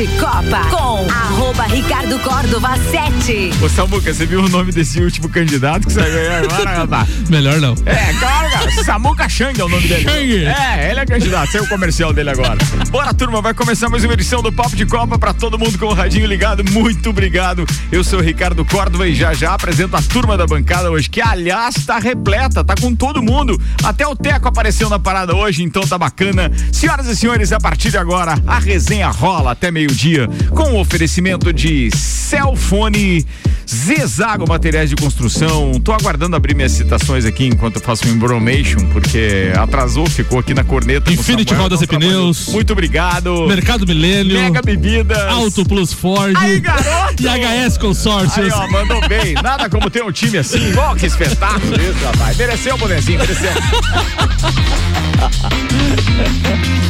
de Copa com arroba Ricardo Córdova 7. Ô Samuca, você viu o nome desse último candidato que saiu aí agora? Melhor não. É, claro, cara. Samuca Chang é o nome dele. Chang. É, ele é candidato, saiu o comercial dele agora. Bora, turma, vai começar mais uma edição do Papo de Copa pra todo mundo com o radinho ligado. Muito obrigado. Eu sou o Ricardo Córdova e já já apresento a turma da bancada hoje, que aliás tá repleta, tá com todo mundo. Até o Teco apareceu na parada hoje, então tá bacana. Senhoras e senhores, a partir de agora, a resenha rola até meio-dia com o oferecimento de Cellfone, Zezago Materiais de Construção. Tô aguardando abrir minhas citações aqui enquanto eu faço um embromation, porque atrasou, ficou aqui na corneta. Infinity Samuel, Rodas e. Pneus. Muito obrigado. Mercado Milênio. Mega Bebidas. Auto Plus Ford. Aí, garoto! E HS Consórcios. Aí, ó, mandou bem. Nada como ter um time assim. Ó, que espetáculo isso, rapaz. Mereceu, bonezinho, mereceu.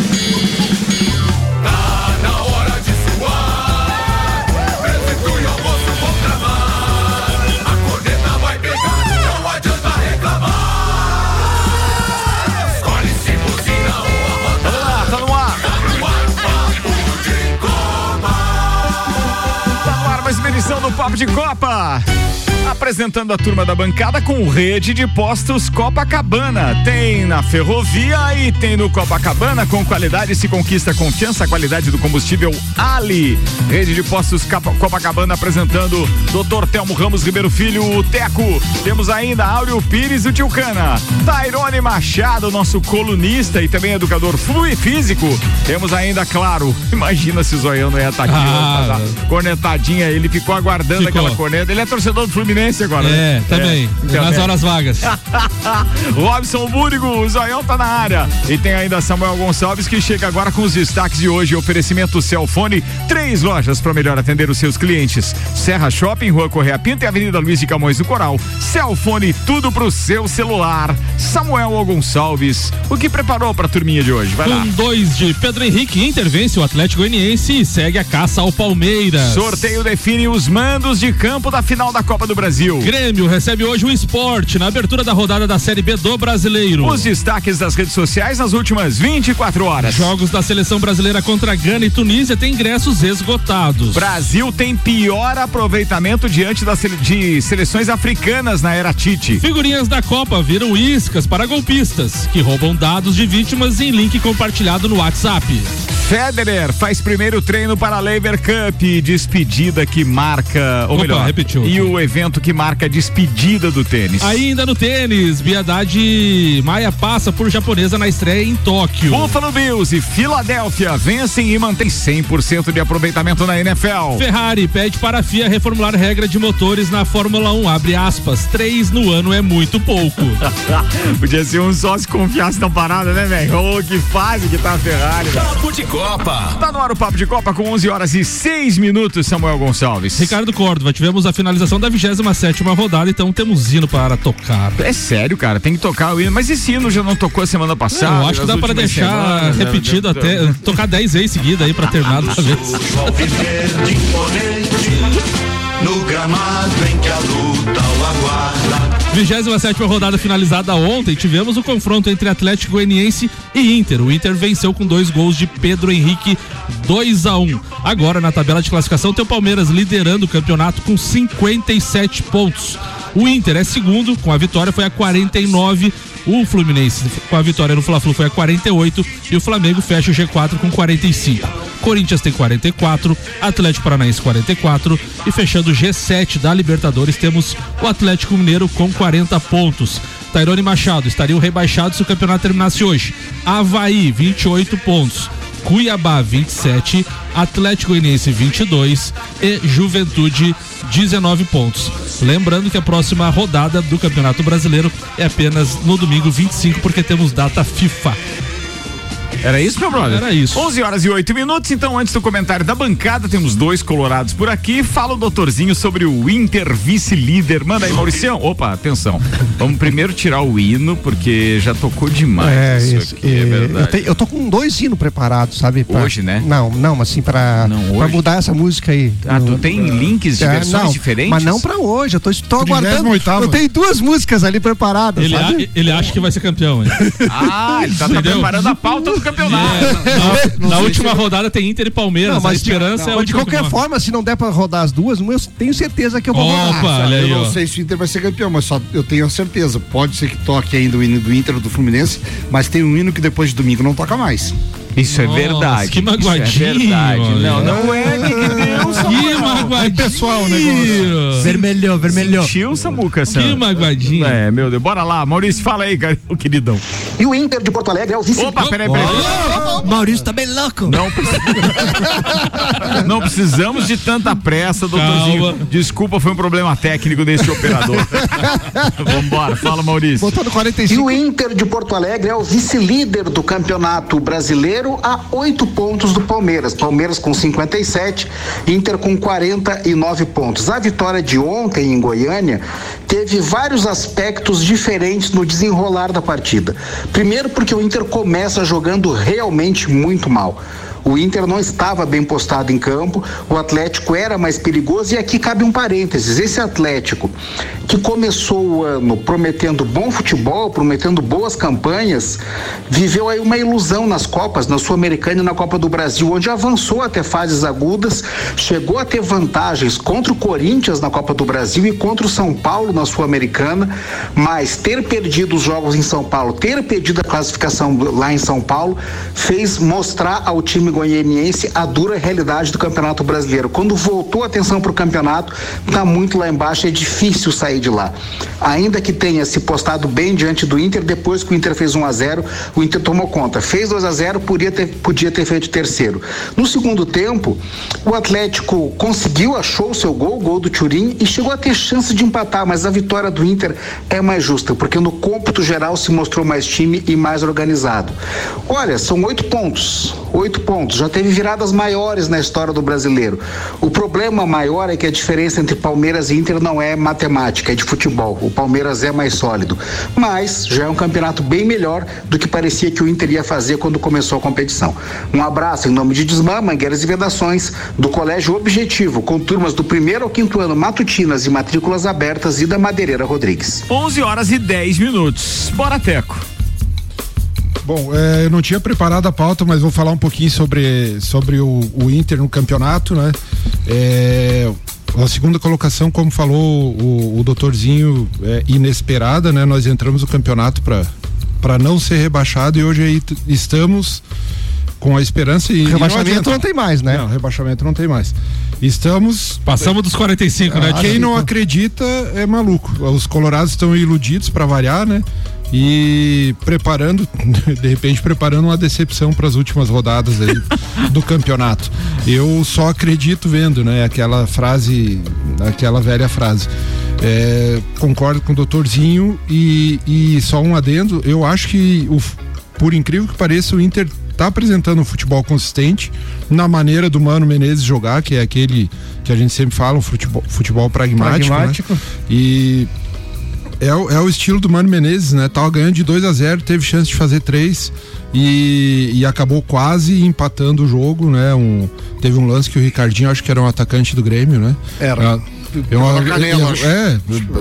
Edição do Papo de Copa. Apresentando a turma da bancada com rede de postos Copacabana. Tem na ferrovia e tem no Copacabana. Com qualidade se conquista confiança, a qualidade do combustível Ali. Rede de postos Copacabana apresentando Dr. Telmo Ramos Ribeiro Filho, o Teco. Temos ainda Áureo Pires, o Tilcana. Tairone Machado, nosso colunista e também educador físico. Temos ainda, claro, imagina se o Zoião não ia estar aqui. Ah, tá? cornetadinha, ele ficou aguardando Ficou. aquela corneta. Ele é torcedor do Fluminense agora. É, né? também. então, nas é. horas vagas. Robson Búrigo, o Zoião tá na área. E tem ainda Samuel Gonçalves que chega agora com os destaques de hoje. Oferecimento Celfone, três lojas para melhor atender os seus clientes. Serra Shopping, Rua Correia Pinto e Avenida Luiz de Camões do Coral. Celfone, tudo pro seu celular. Samuel Gonçalves, o que preparou pra turminha de hoje? Vai lá. Com dois de Pedro Henrique, intervence o Atlético Goianiense e segue a caça ao Palmeiras. Sorteio define os mandos de campo da final da Copa do Brasil. Grêmio recebe hoje o esporte na abertura da rodada da Série B do Brasileiro. Os destaques das redes sociais nas últimas 24 horas. Jogos da seleção brasileira contra Gana e Tunísia têm ingressos esgotados. Brasil tem pior aproveitamento diante das de seleções africanas na era Tite. Figurinhas da Copa viram iscas para golpistas que roubam dados de vítimas em link compartilhado no WhatsApp. Federer faz primeiro treino para a Lever Cup, despedida que marca, ou Opa, melhor, repetiu. e o evento que marca a despedida do tênis. Ainda no tênis, Biadade Maia passa por japonesa na estreia em Tóquio. Buffalo Bills e Filadélfia vencem e mantém 100% de aproveitamento na NFL. Ferrari pede para a FIA reformular regra de motores na Fórmula 1. Abre aspas, três no ano é muito pouco. Podia ser um só se confiasse na parada, né, velho? Ô, que fase que tá a Ferrari. Papo de Copa. Tá no ar o Papo de Copa com 11 horas e 6 minutos, Samuel Gonçalves. Ricardo Córdova, tivemos a finalização da 27 rodada, então temos hino para tocar. É sério, cara, tem que tocar o hino. Mas esse hino já não tocou semana passada? Eu acho que dá para deixar semanas, né? repetido até tocar 10 vezes seguida aí para terminar da vez. No gramado em que a aguarda. 27 rodada finalizada ontem, tivemos o confronto entre Atlético Goianiense e Inter. O Inter venceu com dois gols de Pedro Henrique, 2 a 1 Agora na tabela de classificação tem o Palmeiras liderando o campeonato com 57 pontos. O Inter é segundo, com a vitória foi a 49. O Fluminense, com a vitória no Fla-Flu, foi a 48. E o Flamengo fecha o G4 com 45. Corinthians tem 44, Atlético Paranaense 44 e fechando o G7 da Libertadores temos o Atlético Mineiro com 40 pontos. Tairone Machado estaria rebaixado se o campeonato terminasse hoje. Havaí 28 pontos. Cuiabá 27, Atlético Goianiense 22 e Juventude 19 pontos. Lembrando que a próxima rodada do Campeonato Brasileiro é apenas no domingo 25 porque temos data FIFA. Era isso, meu brother? Era isso. 11 horas e 8 minutos. Então, antes do comentário da bancada, temos dois colorados por aqui. Fala o doutorzinho sobre o Inter vice-líder. Manda aí, Mauricião. Opa, atenção. Vamos primeiro tirar o hino, porque já tocou demais. É, isso, isso. aqui, é E verdade. eu, te- eu tô com dois hinos preparados, sabe? pra- Hoje, né? Não, não, mas assim, pra, Não, pra mudar essa música aí. Ah, tu No- tem links de É, versões não, diferentes? Mas não pra hoje, eu tô, tô aguardando. 38ª. Eu tenho duas músicas ali preparadas, Ele, sabe? a- ele acha que vai ser campeão, hein? Ah, ele tá, tá preparando a pauta do campeonato. Na, na última rodada tem Inter e Palmeiras. Não, a mas de, esperança é mas o de qualquer forma, se não der pra rodar as duas, eu tenho certeza que eu vou rodar. Opa, aí, eu não ó. sei se o Inter vai ser campeão, mas só eu tenho a certeza. Pode ser que toque ainda o hino do Inter ou do Fluminense, mas tem um hino que depois de domingo não toca mais. Isso é Nossa, verdade. que isso é magoadinho, verdade. Não, não é, Deus. Magoadinho. pessoal o negócio. Vermelhou, vermelhou. Sentiu, Samuca, Que magoadinho. É, meu Deus. Bora lá, Maurício, fala aí, cara, o queridão. E o Inter de Porto Alegre é o vice. Opa, peraí, peraí. Maurício tá bem louco. Não, não precisamos de tanta pressa, doutorzinho. Calma. Desculpa, foi um problema técnico desse operador. Vambora, fala, Maurício. Botou no E 45. o Inter de Porto Alegre é o vice-líder do campeonato brasileiro a oito pontos do Palmeiras. Palmeiras com 57, Inter com 49 pontos. A vitória de ontem em Goiânia teve vários aspectos diferentes no desenrolar da partida. Primeiro, porque o Inter começa jogando realmente muito mal. O Inter não estava bem postado em campo, o Atlético era mais perigoso e aqui cabe um parênteses. Esse Atlético que começou o ano prometendo bom futebol, prometendo boas campanhas, viveu aí uma ilusão nas Copas, na Sul-Americana e na Copa do Brasil, onde avançou até fases agudas, chegou a ter vantagens contra o Corinthians na Copa do Brasil e contra o São Paulo na Sul-Americana, mas ter perdido os jogos em São Paulo, ter perdido a classificação lá em São Paulo, fez mostrar ao time goianiense a dura realidade do Campeonato Brasileiro. Quando voltou a atenção para o campeonato, está muito lá embaixo, é difícil sair de lá. Ainda que tenha se postado bem diante do Inter, depois que o Inter fez 1 a 0 o Inter tomou conta. Fez 2 a 0 podia ter, podia ter feito terceiro. No segundo tempo, o Atlético conseguiu, achou o seu gol, o gol do Turim, e chegou a ter chance de empatar, mas a vitória do Inter é mais justa, porque no cômputo geral se mostrou mais time e mais organizado. Olha, são oito pontos. Oito pontos. Já teve viradas maiores na história do brasileiro. O problema maior é que a diferença entre Palmeiras e Inter não é matemática, é de futebol. O Palmeiras é mais sólido. Mas já é um campeonato bem melhor do que parecia que o Inter ia fazer quando começou a competição. Um abraço em nome de Desmã, Mangueiras e Vedações, do Colégio Objetivo, com turmas do primeiro ao quinto ano matutinas e matrículas abertas e da Madeireira Rodrigues. 11 horas e 10 minutos. Bora, Teco. Bom, é, eu não tinha preparado a pauta, mas vou falar um pouquinho sobre, sobre o, o Inter no campeonato, né? É, a segunda colocação, como falou o, o doutorzinho, é inesperada, né? Nós entramos no campeonato para não ser rebaixado e hoje aí estamos com a esperança e. e Rebaixamento adianta. não tem mais, né? Não, rebaixamento não tem mais. Estamos Passamos dos 45, né? quem não acredita é maluco. Os colorados estão iludidos para variar, né? E preparando, de repente preparando uma decepção para as últimas rodadas aí do campeonato. Eu só acredito vendo, né? Aquela frase, aquela velha frase. É, concordo com o doutorzinho e, e só um adendo. Eu acho que o, por incrível que pareça, o Inter tá apresentando um futebol consistente na maneira do Mano Menezes jogar, que é aquele que a gente sempre fala, um futebol, futebol pragmático. né? Pragmático. E é, o- é o estilo do Mano Menezes, né? Tava ganhando de 2 a 0 teve chance de fazer três e, e acabou quase empatando o jogo, né? Um, teve um lance que o Ricardinho, acho que era um atacante do Grêmio, né? Era. Ah, é uma- Jogava Canelo, acho. é,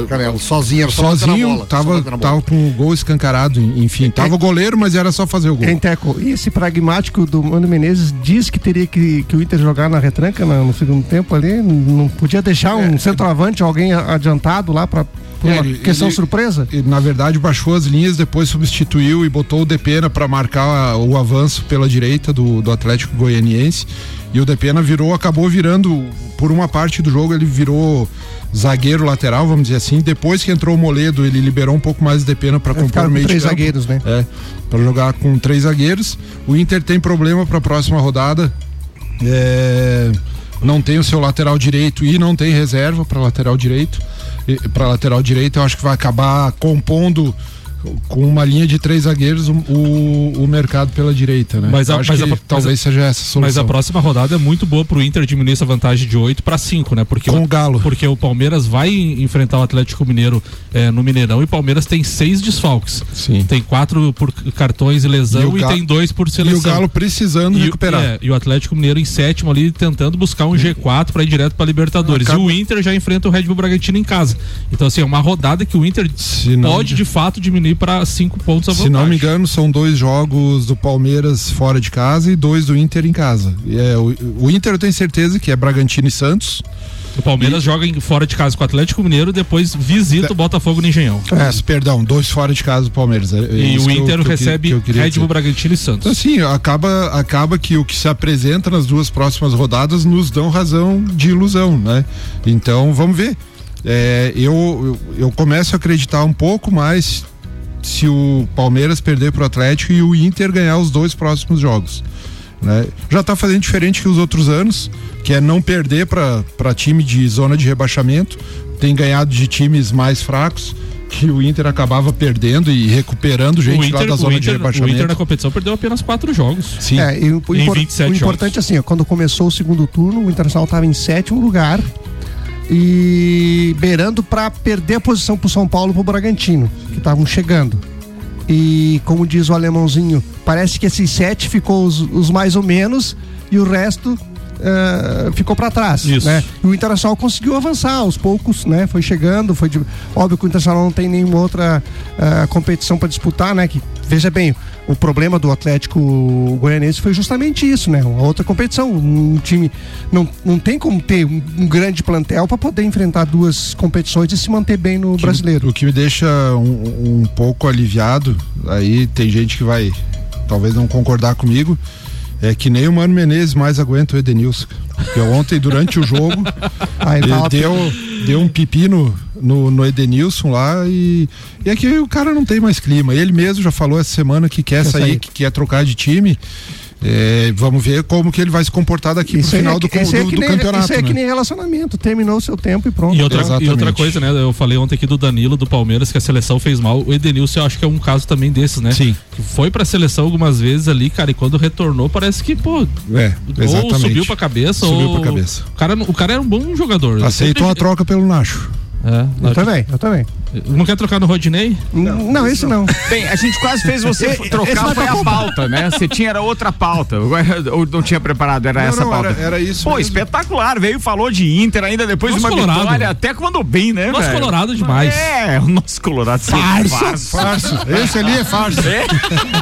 Canelo, sozinho, sozinho, tava, tava com o gol escancarado, enfim, tava o goleiro, mas era só fazer o gol. Hein, Teco? E esse pragmático do Mano Menezes diz que teria que, que o Inter jogar na retranca no, no segundo tempo ali? Não podia deixar um centroavante, alguém adiantado lá pra por É, uma ele- questão ele- surpresa? E, na verdade baixou as linhas, depois substituiu e botou o Depena para marcar o avanço pela direita do, do Atlético Goianiense. E o Depena virou, acabou virando, por uma parte do jogo, ele virou zagueiro lateral, vamos dizer assim. Depois que entrou o Moledo, ele liberou um pouco mais de Depena para compor o meio três de campo. zagueiros, né? É, para jogar com três zagueiros. O Inter tem problema para a próxima rodada. É, não tem o seu lateral direito e não tem reserva para lateral direito. Para lateral direito, eu acho que vai acabar compondo com uma linha de três zagueiros, o, o, o mercado pela direita, né? Mas a- mas a- que mas talvez a- seja essa a solução. Mas a próxima rodada é muito boa pro Inter diminuir essa vantagem de 8 para 5, né? Porque Com o Galo. Porque o Palmeiras vai enfrentar o Atlético Mineiro eh, no Mineirão e o Palmeiras tem seis desfalques. Sim. Tem quatro por cartões e lesão E e, o tem dois por E seleção. o Galo precisando E o- recuperar. é, e o Atlético Mineiro em sétimo ali tentando buscar um G4 para ir direto para Libertadores. E o Inter já enfrenta o Red Bull Bragantino em casa. Então assim, é uma rodada que o Inter Se não- pode de fato diminuir para cinco pontos a Se vantagem. não me engano, são dois jogos do Palmeiras fora de casa e dois do Inter em casa. E é, o, o Inter eu tenho certeza que é Bragantino e Santos. O Palmeiras joga em- fora de casa com o Atlético Mineiro, depois visita o Botafogo no Engenhão. É, perdão, dois fora de casa do Palmeiras. É- é E o que Inter que eu que- recebe que eu queria Red. Bull Bragantino e Santos. Então, assim, acaba, acaba que o que se apresenta nas duas próximas rodadas nos dão razão de ilusão, né? Então, vamos ver. É, eu, eu começo a acreditar um pouco mais se o Palmeiras perder pro Atlético e o Inter ganhar os dois próximos jogos. Né? Já tá fazendo diferente que os outros anos, que é não perder para time de zona de rebaixamento, tem ganhado de times mais fracos, que o Inter acabava perdendo e recuperando gente lá da o zona de Inter- o rebaixamento. Inter na competição perdeu apenas quatro jogos. Sim. É, e o, o Em impor- 27 o importante assim, ó, quando começou o segundo turno, o Internacional estava em sétimo lugar e beirando para perder a posição pro São Paulo e pro Bragantino, que estavam chegando. E como diz o alemãozinho, parece que esses sete ficou os, os mais ou menos e o resto eh, ficou para trás, Isso. né? E o Internacional conseguiu avançar aos poucos, né? Foi chegando, foi de- óbvio que o Internacional não tem nenhuma outra eh, competição para disputar, né? Que veja bem, o problema do Atlético Goianense foi justamente isso, né? Uma outra competição, um time não, não tem como ter um, um grande plantel para poder enfrentar duas competições e se manter bem no que- brasileiro. O que me deixa um, um pouco aliviado, aí tem gente que vai talvez não concordar comigo, é que nem o Mano Menezes mais aguenta o Edenilson. Porque ontem, durante o jogo, Aí ele deu, deu um pepino no, no Edenilson lá e, e aqui o cara não tem mais clima. Ele mesmo já falou essa semana que quer Quer sair, sair. que quer trocar de time. É, vamos ver como que ele vai se comportar daqui pro Isso aí final é do, que- isso é do, que do nem- campeonato. Isso é que né? nem relacionamento. Terminou o seu tempo e pronto. E outra, e outra coisa, né? Eu falei ontem aqui do Danilo, do Palmeiras, que a seleção fez mal. O Edenilson, eu acho que é um caso também desses, né? Sim. Que foi pra seleção algumas vezes ali, cara, e quando retornou, parece que, pô, É, ou subiu pra cabeça, Subiu ou... pra cabeça. O cara, o cara era um bom jogador. Aceitou a Sempre- troca pelo Nacho. É, Eu também, eu também. Não quer trocar no Rodinei? Não, não esse não. Bem, a gente quase fez você trocar, foi a pauta, né? Você tinha era outra pauta. Ou não tinha preparado, era Não, essa não, pauta. era- era isso Pô, mesmo. espetacular. Veio, falou de Inter ainda depois Nosso de uma Colorado. vitória. Até que mandou bem, né, Nosso velho? Colorado demais. É, o nosso Colorado. Farsa. Farsa. Esse ali é farsa. É?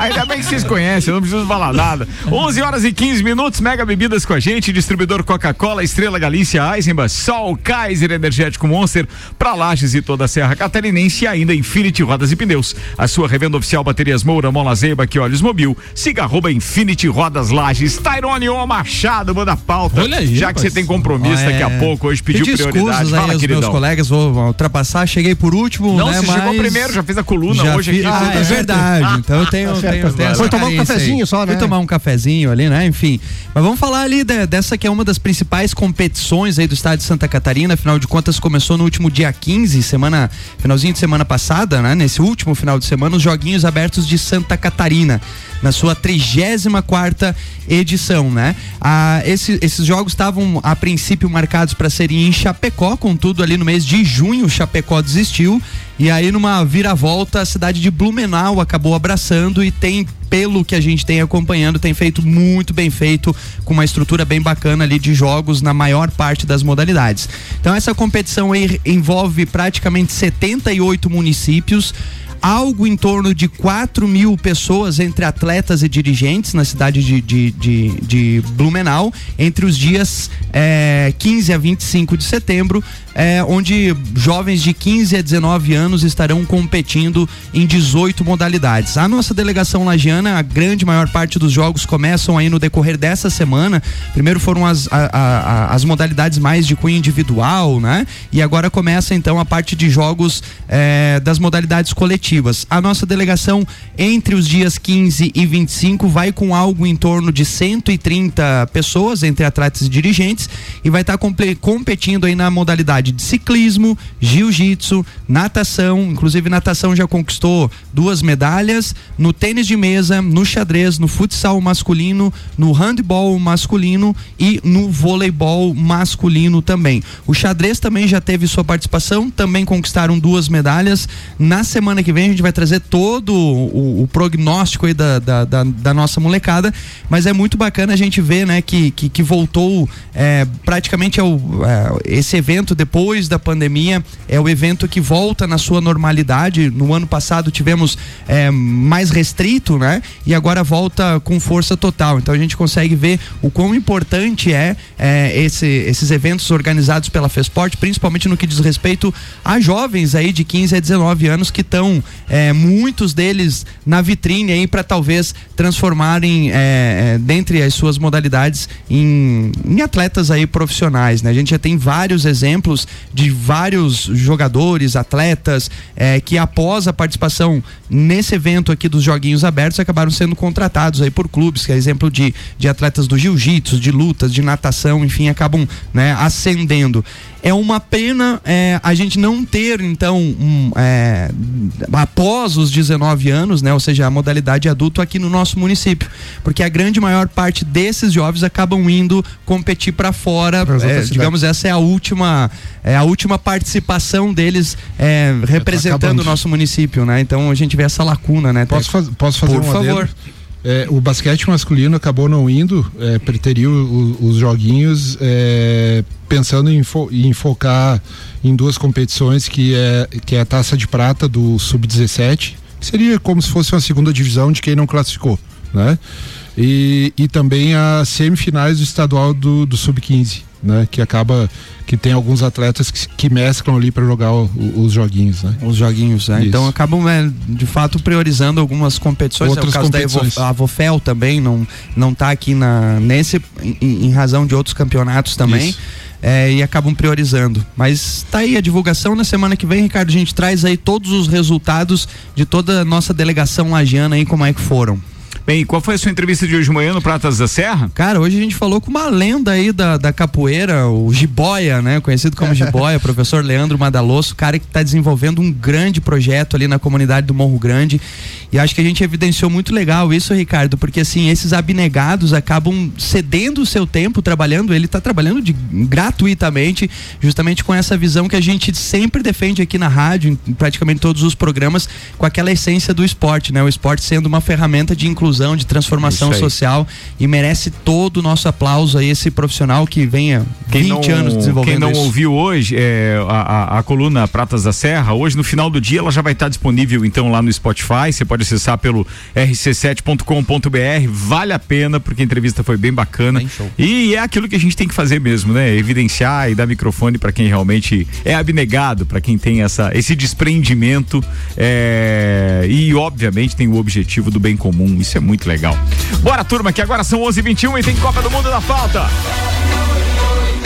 Ainda bem que vocês conhecem, eu não preciso falar nada. 11 horas e 15 minutos, Mega Bebidas com a gente, distribuidor Coca-Cola, Estrela Galícia, Eisenbach, Sol, Kaiser Energético Monster, pra Lages e toda a Serra Catarinense e ainda Infinity Rodas e Pneus. A sua revenda oficial Baterias Moura, Mola Zeiba, que Olhos Mobil. Siga arroba Infinity Rodas Lages. Tairone O Machado, manda a pauta. Olha aí, Já que você tem compromisso daqui a pouco, hoje pediu Pedi prioridade. aí Fala, aos queridão. meus colegas, vou ultrapassar, cheguei por último, Não, né, você chegou mas primeiro, já fez a coluna já hoje fiz- aqui. Ah, é certo. verdade. Então eu tenho, Tá certo, tenho, Foi tomar um carência aí. cafezinho só, né? Fui tomar um cafezinho ali, né? Enfim. Mas vamos falar ali de- dessa que é uma das principais competições aí do estado de Santa Catarina. Afinal de contas, começou no último dia 15, semana, finalzinho de semana passada, né? Nesse último final de semana, os Joguinhos Abertos de Santa Catarina, na sua 34 edição, né? Ah, esse- esses jogos estavam a princípio marcados para serem em Chapecó, contudo ali no mês de junho Chapecó desistiu e aí numa viravolta a cidade de Blumenau acabou abraçando e tem pelo que a gente tem acompanhando, tem feito muito bem feito, com uma estrutura bem bacana ali de jogos na maior parte das modalidades. Então essa competição envolve praticamente 78 municípios, algo em torno de 4 mil pessoas entre atletas e dirigentes na cidade de, de, de, de Blumenau, entre os dias eh, 15 a 25 de setembro, eh, onde jovens de 15 a 19 anos estarão competindo em 18 modalidades. A nossa delegação lagiana, a grande maior parte dos jogos começam aí no decorrer dessa semana. Primeiro foram as, a- a- as modalidades mais de cunho individual, né? E agora começa então a parte de jogos eh, das modalidades coletivas A nossa delegação, entre os dias 15 e 25, vai com algo em torno de 130 pessoas, entre atletas e dirigentes, e vai estar comple- competindo aí na modalidade de ciclismo, jiu-jitsu, natação. Inclusive, natação já conquistou duas medalhas. No tênis de mesa, no xadrez, no futsal masculino, no handball masculino e no voleibol masculino também. O xadrez também já teve sua participação, também conquistaram duas medalhas. Na semana que vem a gente vai trazer todo o, o prognóstico aí da, da, da- da nossa molecada, mas é muito bacana a gente ver, né, que, que, que voltou é, praticamente ao, é, esse evento depois da pandemia, é o evento que volta na sua normalidade. No ano passado tivemos é, mais restrito, né? E agora volta com força total. Então a gente consegue ver o quão importante é, é, esse- esses eventos organizados pela FESPORT, principalmente no que diz respeito a jovens aí de 15 a 19 anos que estão, é, muitos deles na vitrine aí para talvez transformarem, é, é, dentre as suas modalidades, em, em atletas aí profissionais, né? A gente já tem vários exemplos de vários jogadores, atletas, é, que após a participação nesse evento aqui dos Joguinhos Abertos acabaram sendo contratados aí por clubes, que é exemplo de, de atletas do jiu-jitsu, de lutas, de natação, enfim, acabam né, ascendendo. É uma pena é, a gente não ter, então, um, é, após os 19 anos, né, ou seja, a modalidade adulto aqui no nosso município, porque a grande maior parte desses jovens acabam indo competir para fora, é, digamos, essa é a última, é a última participação deles é, representando o nosso município, né? Então a gente vê essa lacuna, né? Posso, faz- posso fazer Por um favor. adendo? É, o basquete masculino acabou não indo, é, preteriu os joguinhos, é, pensando em, fo- em focar em duas competições, que é, que é a taça de prata do Sub-17, que seria como se fosse uma segunda divisão de quem não classificou, né? E, e também as semifinais do estadual do, do Sub-15, né? Que acaba que tem alguns atletas que, que mesclam ali para jogar o- o- os joguinhos, né? Os joguinhos, né? Então acabam, é, de fato, priorizando algumas competições. Outras é o caso competições. da Evo, a Vofel também não, não tá aqui na, nesse, em, em razão de outros campeonatos também. Isso. é, e acabam priorizando. Mas tá aí a divulgação na semana que vem, Ricardo. A gente traz aí todos os resultados de toda a nossa delegação lagiana aí, como é que foram. Bem, qual foi a sua entrevista de hoje de manhã no Pratas da Serra? Cara, hoje a gente falou com uma lenda aí da, da capoeira, o Jiboia, né? Conhecido como Jiboia, professor Leandro Madalosso, cara que está desenvolvendo um grande projeto ali na comunidade do Morro Grande. E acho que a gente evidenciou muito legal isso, Ricardo, porque assim, esses abnegados acabam cedendo o seu tempo trabalhando, ele está trabalhando de, gratuitamente, justamente com essa visão que a gente sempre defende aqui na rádio, em praticamente todos os programas, com aquela essência do esporte, né? O esporte sendo uma ferramenta de inclusão, de transformação social e merece todo o nosso aplauso a esse profissional que venha 20 anos desenvolvendo quem não isso. ouviu hoje é, a, a- a coluna Pratas da Serra, hoje no final do dia ela já vai estar disponível então lá no Spotify. Você pode acessar pelo rc7.com.br. Vale a pena porque a entrevista foi bem bacana. Bem. E é aquilo que a gente tem que fazer mesmo, né? Evidenciar e dar microfone para quem realmente é abnegado, para quem tem essa, esse desprendimento é, e obviamente tem o objetivo do bem comum. Isso é muito legal. Bora, turma, que agora são 11h21 e tem Copa do Mundo na falta.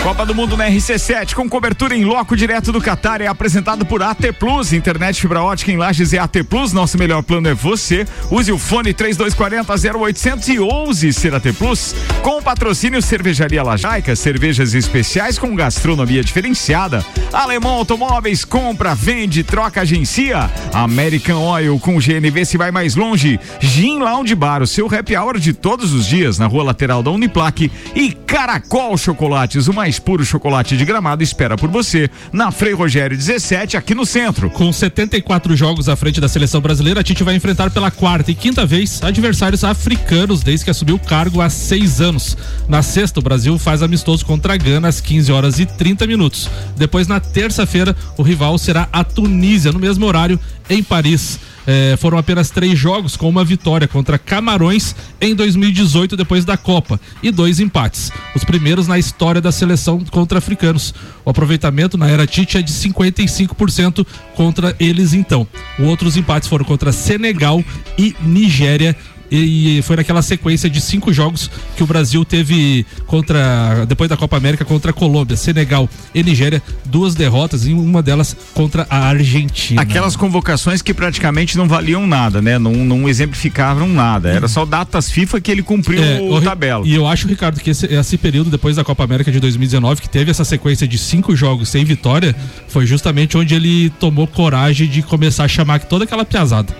Copa do Mundo na RC7 com cobertura em loco direto do Catar é apresentado por AT Plus, internet fibra ótica em Lages é AT Plus, nosso melhor plano é você. Use o fone 3240 0800 e ouse ser AT Plus. Com o patrocínio Cervejaria Lajaica, cervejas especiais com gastronomia diferenciada. Alemão Automóveis compra, vende, troca, agencia. American Oil com GNV se vai mais longe. Gin Lounge Bar, o seu happy hour de todos os dias na rua lateral da Uniplaque e Caracol Chocolates, o mais puro chocolate de gramado espera por você na Frei Rogério 17 aqui no centro. Com 74 jogos à frente da seleção brasileira, a Tite vai enfrentar pela quarta e quinta vez adversários africanos desde que assumiu o cargo há seis anos. Na sexta, o Brasil faz amistoso contra a Gana às 15 horas e 30 minutos. Depois, na terça-feira, o rival será a Tunísia, no mesmo horário, em Paris. É, foram apenas três jogos com uma vitória contra Camarões em 2018, depois da Copa, e dois empates. Os primeiros na história da seleção contra africanos. O aproveitamento na era Tite é de 55% contra eles, então. Outros empates foram contra Senegal e Nigéria e, e foi naquela sequência de cinco jogos que o Brasil teve contra depois da Copa América contra a Colômbia, Senegal e Nigéria, duas derrotas e uma delas contra a Argentina. Aquelas convocações que praticamente não valiam nada, né? Não, não exemplificavam nada. Era só datas FIFA que ele cumpriu É, o Ri- tabela. E eu acho, Ricardo, que esse, esse período depois da Copa América de 2019, que teve essa sequência de cinco jogos sem vitória, foi justamente onde ele tomou coragem de começar a chamar toda aquela piazada.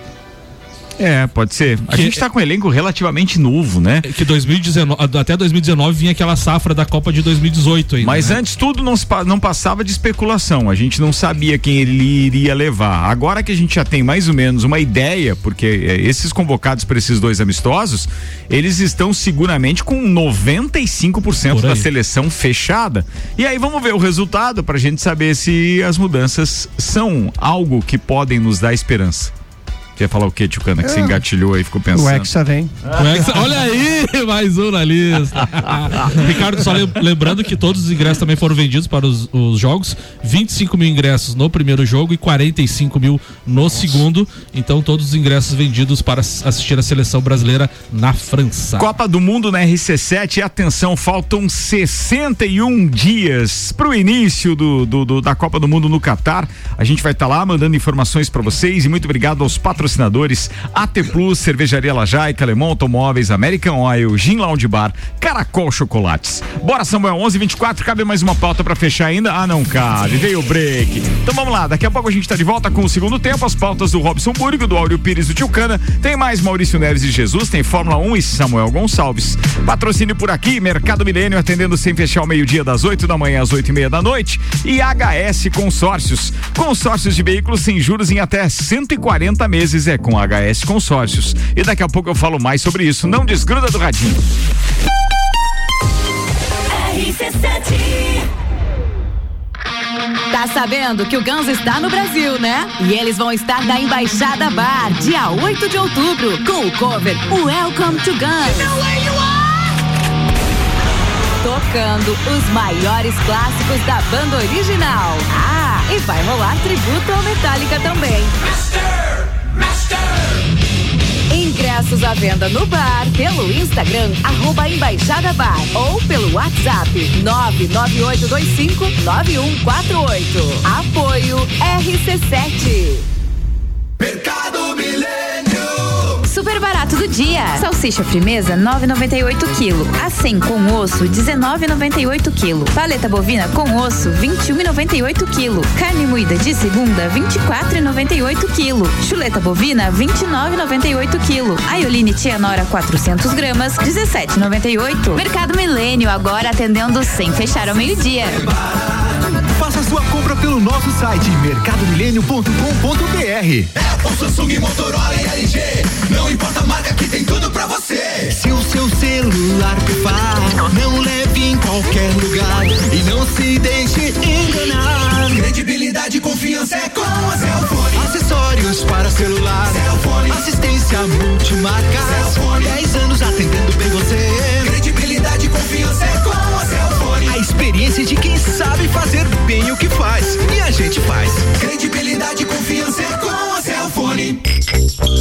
É, pode ser. A Que- gente tá com um elenco relativamente novo, né? Que 2019, até 2019 vinha aquela safra da Copa de 2018 ainda. Mas né? antes tudo não, não passava de especulação. A gente não sabia quem ele iria levar. Agora que a gente já tem mais ou menos uma ideia, porque eh, esses convocados para esses dois amistosos, eles estão seguramente com 95% Por da seleção fechada. E aí vamos ver o resultado para a gente saber se as mudanças são algo que podem nos dar esperança. Quer falar o quê, Tchucana? Que você É. engatilhou aí e ficou O pensando. Hexa vem. O Hexa- olha aí, mais um na lista. Ricardo, só lem- lembrando que todos os ingressos também foram vendidos para os, os jogos. 25 mil ingressos no primeiro jogo e 45 mil no segundo. Então, todos os ingressos vendidos para assistir a seleção brasileira na França. Copa do Mundo na RC7 e atenção, faltam 61 dias para o início do, do- do- da Copa do Mundo no Catar. A gente vai estar lá mandando informações para vocês e muito obrigado aos patrocinadores AT Plus, Cervejaria Lajaica, Alemão Automóveis, American Oil, Gin Lounge Bar, Caracol Chocolates. Bora Samuel, 11:24 cabe mais uma pauta para fechar ainda? Ah, não cabe, veio o break. Então vamos lá, daqui a pouco a gente tá de volta com o segundo tempo, as pautas do Robson Burgo, do Áureo Pires do Tilcana. Tem mais Maurício Neves e Jesus, tem Fórmula 1 e Samuel Gonçalves. Patrocínio por aqui, Mercado Milênio atendendo sem fechar o meio-dia das 8 da manhã às 8 e meia da noite. E HS Consórcios. Consórcios de veículos sem juros em até 140 meses é com HS Consórcios. E daqui a pouco eu falo mais sobre isso. Não desgruda do radinho. Tá sabendo que o Guns está no Brasil, né? E eles vão estar na Embaixada Bar, dia 8 de outubro, com o cover Welcome to Guns. Tocando os maiores clássicos da banda original. Ah, e vai rolar tributo ao Metallica também. Ingressos à venda no bar, pelo Instagram, arroba Embaixada Bar ou pelo WhatsApp 998259148. Apoio RC7. Mercado Milênio. Super barato do dia. Salsicha frimeza 9,98 kg. A 100 com osso 19,98 kg. Paleta bovina com osso 21,98 kg. Carne moída de segunda 24,98 kg. Chuleta bovina 29,98 kg. Aioline tia nora 400 gramas 17,98. Mercado Milênio agora atendendo sem fechar ao meio-dia. Compra pelo nosso site mercadomilênio.com.br. Apple, Samsung, Motorola e LG. Não importa a marca que tem tudo pra você. Se o seu celular pifar, não leve em qualquer lugar e não se deixe enganar. Credibilidade e confiança é com a Cellfone. Acessórios para celular, Cellfone. assistência multimarcas, Cellfone. 10 anos atendendo bem você. Credibilidade e confiança é com a Cellfone. Experiência de quem sabe fazer bem o que faz e a gente faz. Credibilidade e confiança é com a Cellfone.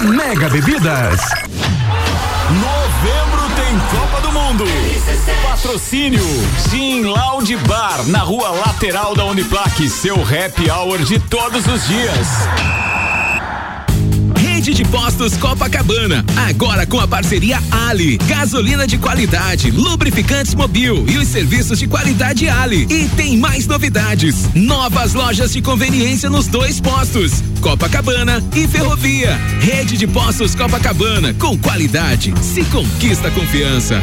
Mega Bebidas. Novembro tem Copa do Mundo. Patrocínio Gin Lounge Bar na rua lateral da Uniplaque, seu happy hour de todos os dias. Rede de Postos Copacabana, agora com a parceria Ali, gasolina de qualidade, lubrificantes Mobil e os serviços de qualidade Ali. E tem mais novidades, novas lojas de conveniência nos dois postos, Copacabana e Ferrovia. Rede de Postos Copacabana, com qualidade, se conquista confiança.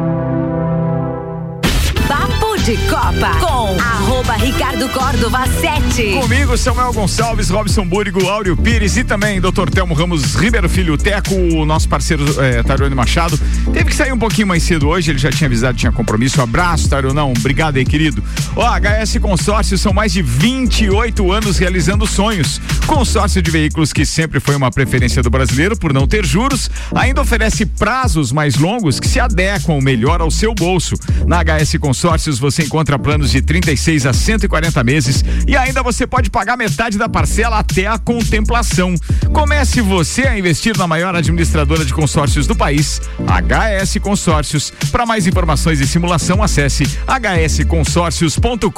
De Copa com arroba Ricardo Córdova 7. Comigo, Samuel Gonçalves, Robson Búrigo, Áureo Pires e também Dr. Telmo Ramos Ribeiro Filho Teco, o nosso parceiro é, Tarone Machado. Teve que sair um pouquinho mais cedo hoje, ele já tinha avisado, tinha compromisso. Um abraço, Taronão. Obrigado aí, querido. Ó, HS Consórcio são mais de 28 anos realizando sonhos. Consórcio de veículos que sempre foi uma preferência do brasileiro por não ter juros, ainda oferece prazos mais longos que se adequam melhor ao seu bolso. Na HS Consórcios você encontra planos de 36 a 140 meses e ainda você pode pagar metade da parcela até a contemplação. Comece você a investir na maior administradora de consórcios do país, HS Consórcios. Para mais informações e simulação, acesse hsconsórcios.com.br.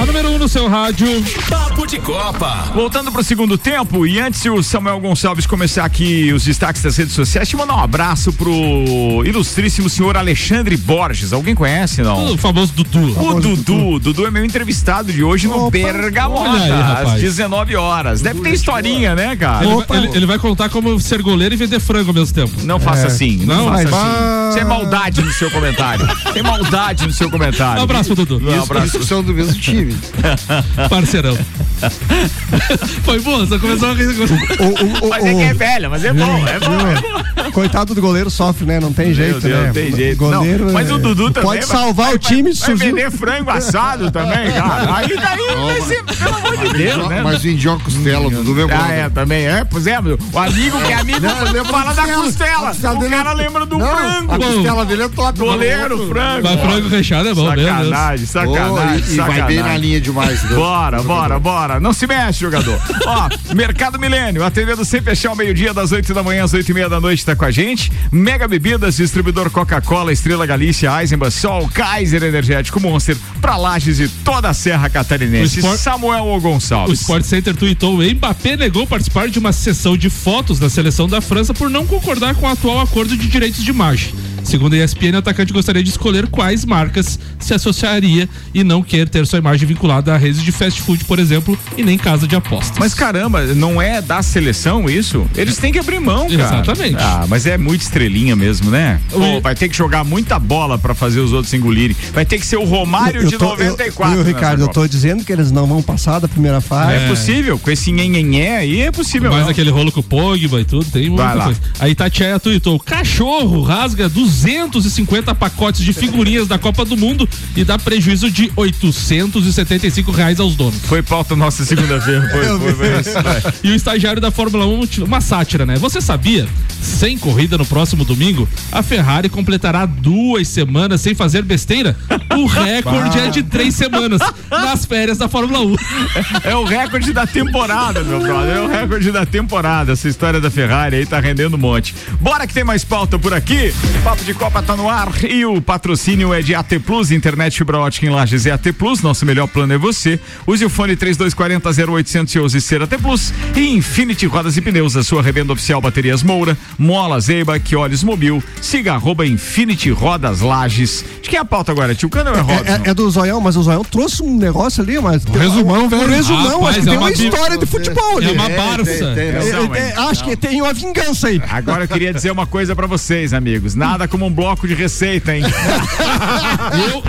A número 1 um no seu rádio. Papo de Copa. Voltando pro segundo tempo, e antes de o Samuel Gonçalves começar aqui os destaques das redes sociais, te mandar um abraço pro ilustríssimo senhor Alexandre Borges. Alguém conhece, não? O famoso Dudu. O Dudu. Dudu é meu entrevistado de hoje no Bergamota, aí, às rapaz. 19 horas. Deve ter historinha, né, cara? Ele, vai- ele- ele vai contar como ser goleiro e vender frango ao mesmo tempo. Não faça assim, não, Não, faça mas- assim. Isso é maldade no seu comentário. Tem maldade no seu comentário. Um abraço, Dudu. Um abraço. Isso são do mesmo time. Parceirão. Foi bom, só começou a rir. O- o- Mas é que é velha, mas é bom, é bom. Coitado do goleiro sofre, né? Não tem jeito, Deus, né? não tem jeito. Goleiro, Não, mas o é, Dudu também Pode salvar vai- o time se Vai surgir. vender frango assado também, cara. Aí daí vai ser, pelo amor de Deus, né? Mas o Indião Costela, do meu Ah, é, também é. Pois é, o amigo que é amigo fala da costela. O cara lembra do frango. A costela dele é top. Goleiro, frango. Mas frango recheado é bom mesmo. Sacanagem, sacanagem. e, vai bem na linha demais. né? Bora, bora, bora. Não se mexe, jogador. Ó, Mercado Milênio, atendendo sem fechar ao meio-dia, das 8 da manhã às 8 e meia da noite, tá com a gente. Mega Bebidas, distribuidor Coca-Cola, Estrela Galícia, Eisenbach, Sol, Kaiser Energético Monster, pra Lages e toda a Serra Catarinense. O Sport- Samuel O O Gonçalves. Sport Center tweetou: Mbappé negou participar de uma sessão de fotos da seleção da França por não concordar com o atual acordo de direitos de imagem. Segundo a ESPN, o atacante gostaria de escolher quais marcas se associaria e não quer ter sua imagem vinculada a redes de fast food, por exemplo, e nem casa de apostas. Mas caramba, não é da seleção isso? Eles têm que abrir mão, cara. Exatamente. Ah, mas é muito estrelinha mesmo, né? Pô, vai ter que jogar muita bola pra fazer os outros engolirem. Vai ter que ser o Romário de tô- 94. Eu, eu, nessa Ricardo, eu tô dizendo que eles não vão passar da primeira fase. É, possível, com esse nhenhenhé aí é possível. Mais não. aquele rolo com o Pogba e tudo, tem muita Vai lá. coisa. A Itatiaia tweetou: cachorro rasga 250 pacotes de figurinhas da Copa do Mundo e dá prejuízo de 875 reais aos donos. Foi pauta nossa segunda-feira. Foi, foi, foi isso. E o estagiário da Fórmula 1, uma sátira, né? Você sabia? Sem corrida no próximo domingo, a Ferrari completará duas semanas sem fazer besteira? O recorde é de três semanas nas férias da Fórmula 1. É o recorde da temporada, meu brother. É o recorde da temporada. Essa história da Ferrari aí tá rendendo um monte. Bora que tem mais pauta por aqui. Papo de Copa tá no ar e o patrocínio é de AT Plus, internet fibra ótica em Lages é AT Plus. Nosso melhor plano é você. Use o fone 3240 0800 e use ser AT Plus. E Infinity Rodas e Pneus, a sua revenda oficial Baterias Moura, Mola Zeiba, que olhos mobil. Siga arroba Infinity Rodas Lages. De quem é a pauta agora? Tio Cano ou é Robson? É, é- é do Zoião, mas o Zoião trouxe um negócio ali, mas. Um resumão, velho. Um resumão, Rapaz, acho que é tem uma uma história de futebol ali. É uma barça. É, é, é, acho que tem uma vingança aí. Agora eu queria dizer uma coisa pra vocês, amigos. Nada como um bloco de receita, hein?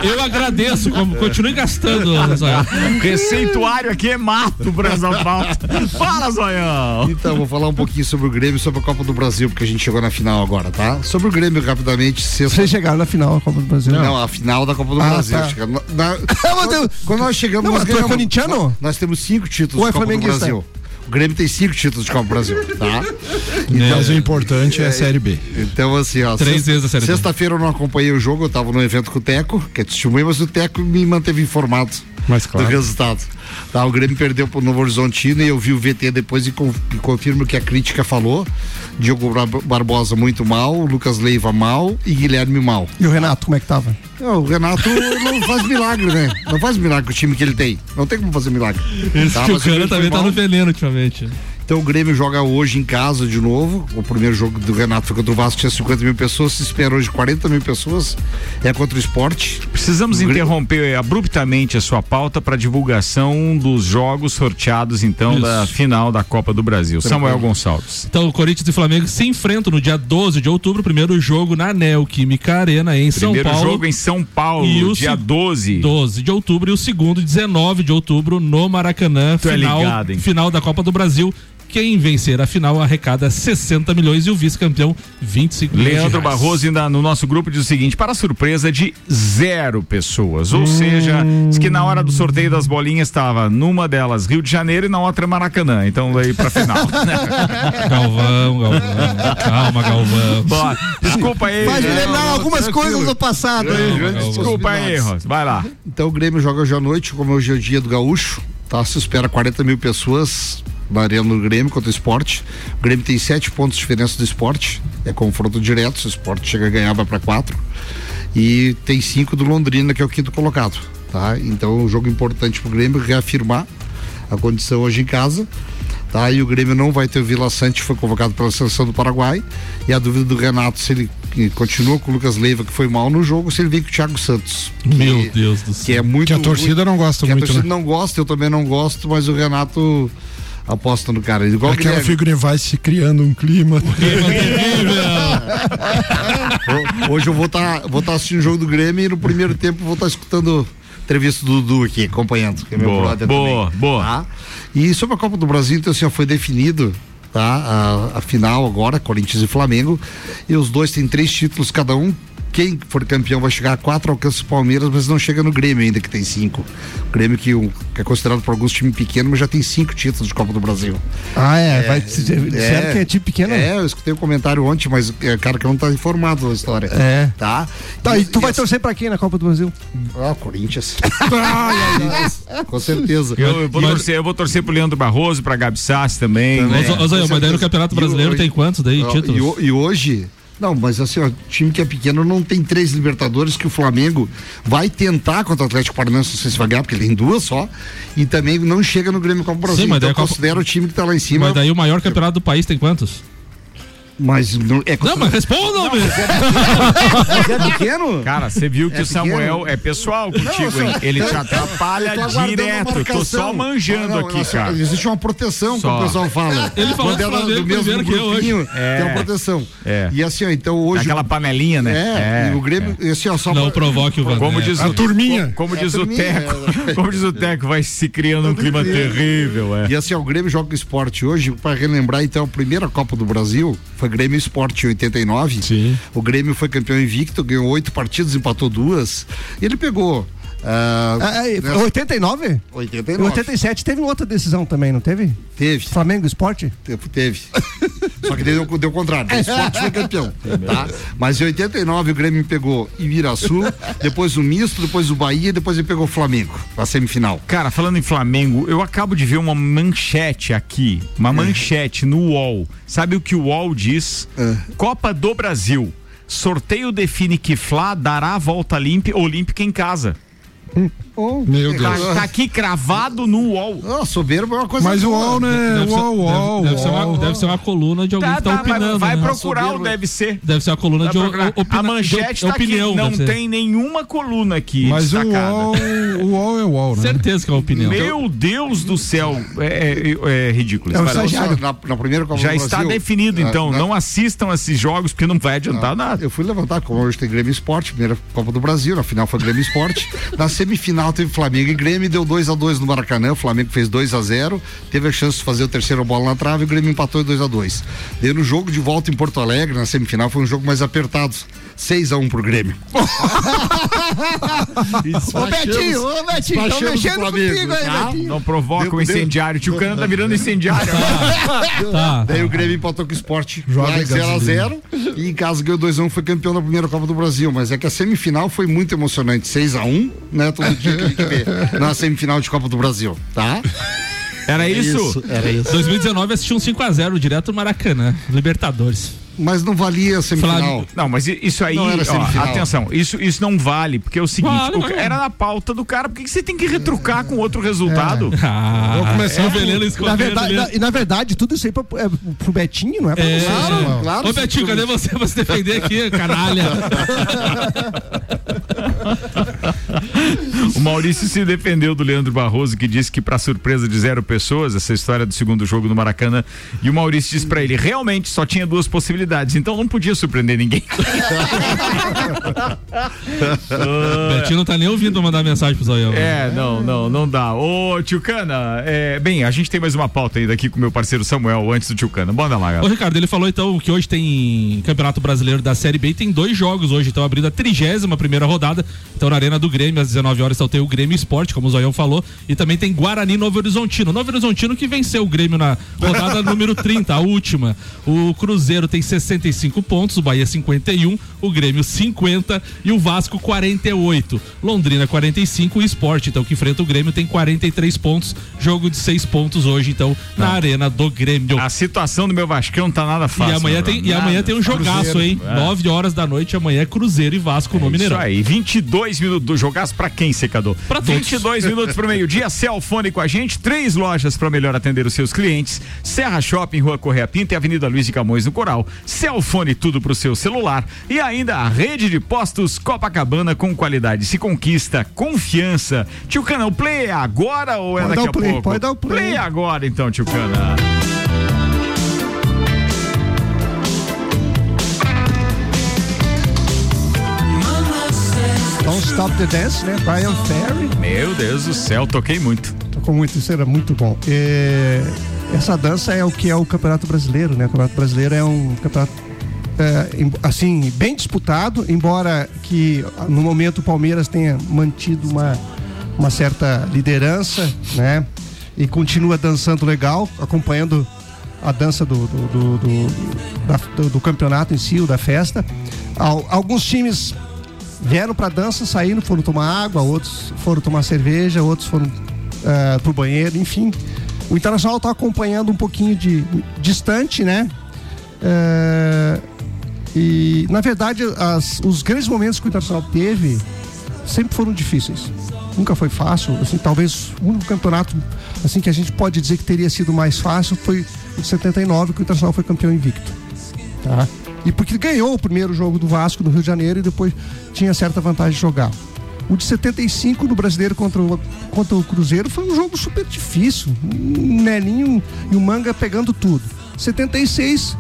Eu, eu agradeço, como- continue gastando, Zoião. Receituário aqui é mato pra essa pauta. Fala, Zoião! Então, vou falar um pouquinho sobre o Grêmio e sobre a Copa do Brasil, porque a gente chegou na final agora, tá? Sobre o Grêmio, rapidamente, sexta. Vocês chegaram na final da Copa do Brasil. Não, a final da Copa do Ah, Brasil. tá. Na- na- quando nós chegamos, Não, nós mas tu é ganhamos. corintiano? Nós temos cinco títulos Ou é de Copa do? Brasil. O Grêmio tem cinco títulos de Copa do Brasil, tá? Mas o importante é a Série B. Então, assim, ó. Três sexta- vezes a Série B. Sexta-feira eu não acompanhei o jogo, eu tava no evento com o Teco, que é testemunha, mas o Teco me manteve informado Mas claro. do resultado. Tá, o Grêmio perdeu pro Novo Horizontino e eu vi o VT depois e, con- e confirmo o que a crítica falou. Diogo Bar- Barbosa muito mal, Lucas Leiva mal e Guilherme mal. E o Renato, como é que tava? Não, o Renato não faz milagre, né? Não faz milagre com o time que ele tem. Não tem como fazer milagre. Esse Tá, o o Grêmio também tá mal. no veneno ultimamente. Então o Grêmio joga hoje em casa de novo. O primeiro jogo do Renato foi contra o Vasco, tinha 50 mil pessoas. Se espera hoje 40 mil pessoas. É contra o esporte. Precisamos O Grêmio- interromper abruptamente a sua pauta para divulgação dos jogos sorteados, então, Isso. da final da Copa do Brasil. Samuel Gonçalves. Então, o Corinthians e Flamengo se enfrentam no dia 12 de outubro, primeiro jogo na Neoquímica Arena em São Primeiro Paulo. jogo em São Paulo, E o dia se- 12. 12 de outubro e o segundo, 19 de outubro, no Maracanã, Tu é final, ligado, hein? final da Copa do Brasil. Quem vencer a final arrecada 60 milhões e o vice-campeão 25 milhões. Leandro reais. Barroso ainda no nosso grupo diz o seguinte: para surpresa de zero pessoas. Ou seja, diz que na hora do sorteio das bolinhas estava numa delas Rio de Janeiro e na outra Maracanã. Então daí pra final. Galvão, Galvão. Calma, Galvão. Bora. Desculpa aí. Faz né? lembrar algumas coisas do passado aí. Desculpa aí. Rosa. Vai lá. Então o Grêmio joga hoje à noite, como hoje é o dia do Gaúcho, tá? Se espera 40 mil pessoas arena do Grêmio contra o esporte. O Grêmio tem sete pontos de diferença do esporte, é confronto direto, se o esporte chega a ganhar, vai para quatro. E tem cinco do Londrina, que é o quinto colocado, tá? Então um jogo importante pro Grêmio reafirmar a condição hoje em casa. Tá, e o Grêmio não vai ter o Vila Sante, foi convocado pela seleção do Paraguai. E a dúvida do Renato se ele continua com o Lucas Leiva, que foi mal no jogo, se ele vem com o Thiago Santos. Meu Deus do céu. Que é muito Que a torcida não gosta que muito, A torcida né? não gosta, eu também não gosto, mas o Renato aposta no cara. Igual o Aquela Guilherme. figura vai se criando um clima. Ho- Hoje eu vou estar vou tá assistindo o jogo do Grêmio e no primeiro tempo vou estar escutando a entrevista do Dudu aqui, acompanhando, que é meu Boa, brother boa, também. boa. Tá? E sobre a Copa do Brasil, então assim, ó, foi definido tá? A, a final agora, Corinthians e Flamengo. E os dois têm três títulos cada um. Quem for campeão vai chegar a quatro, alcança o Palmeiras, mas não chega no Grêmio ainda, que tem cinco. O Grêmio que, o- que é considerado por alguns time pequeno, mas já tem cinco títulos de Copa do Brasil. Ah, é? vai, disseram que é time pequeno? É, eu escutei um comentário ontem, mas é cara que não tá informado da história. É. Tá? Tá, e tu vai essa- torcer pra quem na Copa do Brasil? Ah, Corinthians. Corinthians, Com certeza. Eu, eu vou torcer, eu vou torcer pro Leandro Barroso, pra Gabi Sassi também. Ô, né? Zé, ô, Zé, mas daí no Campeonato E Brasileiro tem quantos daí Ó, títulos? E, e hoje. Não, mas assim, ó, time que é pequeno não tem três Libertadores que o Flamengo vai tentar contra o Atlético Paranaense, não sei se vai ganhar, porque ele tem duas só, e também não chega no Grêmio Copa Brasil. Sim, mas então daí eu Copa- considero o time que tá lá em cima. Mas daí o maior campeonato do país tem quantos? Mas não, é Não, mas respondam, meu. Mas é pequeno? Cara, você viu que É o Samuel pequeno? é pessoal contigo, só- hein? Ele te eu- atrapalha eu direto. Eu tô só manjando Não, não, aqui, não, só- cara. Existe uma proteção, Só. como o pessoal fala. Ele falou Quando é do mesmo primeiro que eu hoje. grupinho, É. tem uma proteção. É. E assim, ó, então hoje. Aquela panelinha, né? É, e o Grêmio, e assim, ó, só Não pra- provoque o Vander. Como diz A o, turminha. Como, É, diz a o Teco. é. Como diz o Teco, vai se criando um clima terrível, é. E assim, ó, o Grêmio joga o esporte hoje, para relembrar, então, a primeira Copa do Brasil foi Grêmio Esporte em 89. Sim. O Grêmio foi campeão invicto, ganhou oito partidas, empatou duas. E ele pegou. Ah, Ah, é, nessa- 89? Em 89. 87 teve outra decisão também, não teve? Teve. Flamengo Esporte? Teve. teve. Só que deu, deu o contrário. O esporte foi campeão. Tá? Mas em 89 o Grêmio pegou Ibiraçu, depois o Misto, depois o Bahia, depois ele pegou o Flamengo, na semifinal. Cara, falando em Flamengo, eu acabo de ver uma manchete aqui, uma É. manchete no UOL. Sabe o que o UOL diz? É. Copa do Brasil. Sorteio define que Fla dará a volta limpa, olímpica em casa. Hmm. Meu Tá, Deus. tá aqui cravado no UOL. Ah, soberba é uma coisa Mas o. UOL, né? Deve UOL, UOL, deve, deve ser uma, deve ser uma coluna de alguém Tá, que tá, tá, vai, opinando. vai né? procurar o deve ser. Deve ser uma coluna Vai de, opina, a manchete de tá opinião. aqui, não tem nenhuma coluna aqui Mas o destacada. UOL, o UOL é UOL, né? Certeza que é uma opinião. Meu Deus do céu, é, é- é ridículo. É um. Vai estagiário. Na, na primeira Copa Já está definido, ah, então. na- Não assistam esses jogos porque não vai adiantar nada. Eu fui levantar, como hoje tem Grêmio Esporte, primeira Copa do Brasil, na final foi Grêmio Esporte. na semifinal teve Flamengo e Grêmio, deu 2 a 2 no Maracanã, o Flamengo fez 2 a 0 teve a chance de fazer o terceiro bola na trave e o Grêmio empatou em 2 a 2 Daí no jogo de volta em Porto Alegre, na semifinal, foi um jogo mais apertado. 6 a 1 pro Grêmio. Ô Betinho, ô Betinho, estão mexendo Flamengo, contigo aí, tá? Betinho. Não provoca Deu- o incendiário. Tio Cana tá virando incendiário. Tá, Daí tá. o Grêmio empatou com o esporte Joga lá em 0 a gasolina. 0 e em casa ganhou 2 a 1 foi campeão da primeira Copa do Brasil. Mas é que a semifinal foi muito emocionante. 6 a 1 né? Todo dia a na semifinal de Copa do Brasil, tá? Era isso? Era isso. 2019 assisti um 5x0 direto no Maracanã, Libertadores. Mas não valia semifinal. Flamengo- Não, mas isso aí, ó, semifinal. atenção, isso, isso não vale, porque é o seguinte, Vale, o ca- era na pauta do cara, por que você tem que retrucar com outro resultado? Ah, Vou começar é o com- veneno Na verdade, na, e na verdade, tudo isso aí pra, é, pro Betinho, não é pra É. você. Claro, claro. Ô Betinho, cadê você pra se defender aqui, canalha? O Maurício se defendeu do Leandro Barroso, que disse que, para surpresa de zero pessoas, essa história do segundo jogo no Maracanã, e o Maurício disse pra ele: realmente só tinha duas possibilidades, então não podia surpreender ninguém. Betinho não tá nem ouvindo mandar mensagem pro Zoião. É, não, não, não dá. Ô, Tio Cana, é, bem, a gente tem mais uma pauta ainda aqui com o meu parceiro Samuel, antes do Tio Cana. Bora lá, Ô galera. Ricardo, ele falou então que hoje tem Campeonato Brasileiro da Série B e tem dois jogos hoje, então abrindo a trigésima primeira rodada, então na Arena do Grêmio, às 19 horas, então tem o Grêmio Esporte, como o Zoião falou, e também tem Guarani Novo Horizontino. Novo Horizontino que venceu o Grêmio na rodada número 30, a última. O Cruzeiro tem 65 pontos, o Bahia 51, o Grêmio 50 e o Vasco 48. Londrina 45, o Esporte, então que enfrenta o Grêmio tem 43 pontos, jogo de 6 pontos hoje, então na Arena do Grêmio. A situação do meu Vascão tá nada fácil. E amanhã, meu tem, e amanhã tem um jogaço, Cruzeiro. hein? É. 9 horas da noite, amanhã é Cruzeiro e Vasco no Mineirão. Isso aí, 22 minutos do jogaço pra quem, secador? Pra todos. 22 minutos pro meio-dia, Celfone com a gente, três lojas para melhor atender os seus clientes: Serra Shopping, Rua Correia Pinta e Avenida Luiz de Camões no Coral. Celfone, tudo pro seu celular. E ainda a rede de postos Copacabana com qualidade. Se conquista confiança. Tio Cana, o play é agora ou é Pode daqui dar o a play, pouco? pode dar o play. Play agora então, Tio Cana. Don't Stop the Dance, né? Brian Ferry. Meu Deus do céu, toquei muito. Tocou muito, isso era muito bom. É, essa dança é o que é o Campeonato Brasileiro, né? O Campeonato Brasileiro é um campeonato é, assim, bem disputado, embora que no momento o Palmeiras tenha mantido uma, uma certa liderança, né? E continua dançando legal, acompanhando a dança do, do, do, do- da- do- campeonato em si, ou da festa. Al- Alguns times vieram pra dança, saíram, foram tomar água, outros foram tomar cerveja, outros foram ah, pro banheiro, enfim. O Internacional tá acompanhando um pouquinho de distante, né? Eh, e na verdade as- os grandes momentos que o Internacional teve sempre foram difíceis. Nunca foi fácil. Assim, talvez o único campeonato assim que a gente pode dizer que teria sido mais fácil foi o de 79, que o Internacional foi campeão invicto. Tá? E porque ganhou o primeiro jogo do Vasco no Rio de Janeiro e depois tinha certa vantagem de jogar. O de 75 no brasileiro contra o, contra o Cruzeiro foi um jogo super difícil. Um Nelinho e o Manga pegando tudo. 76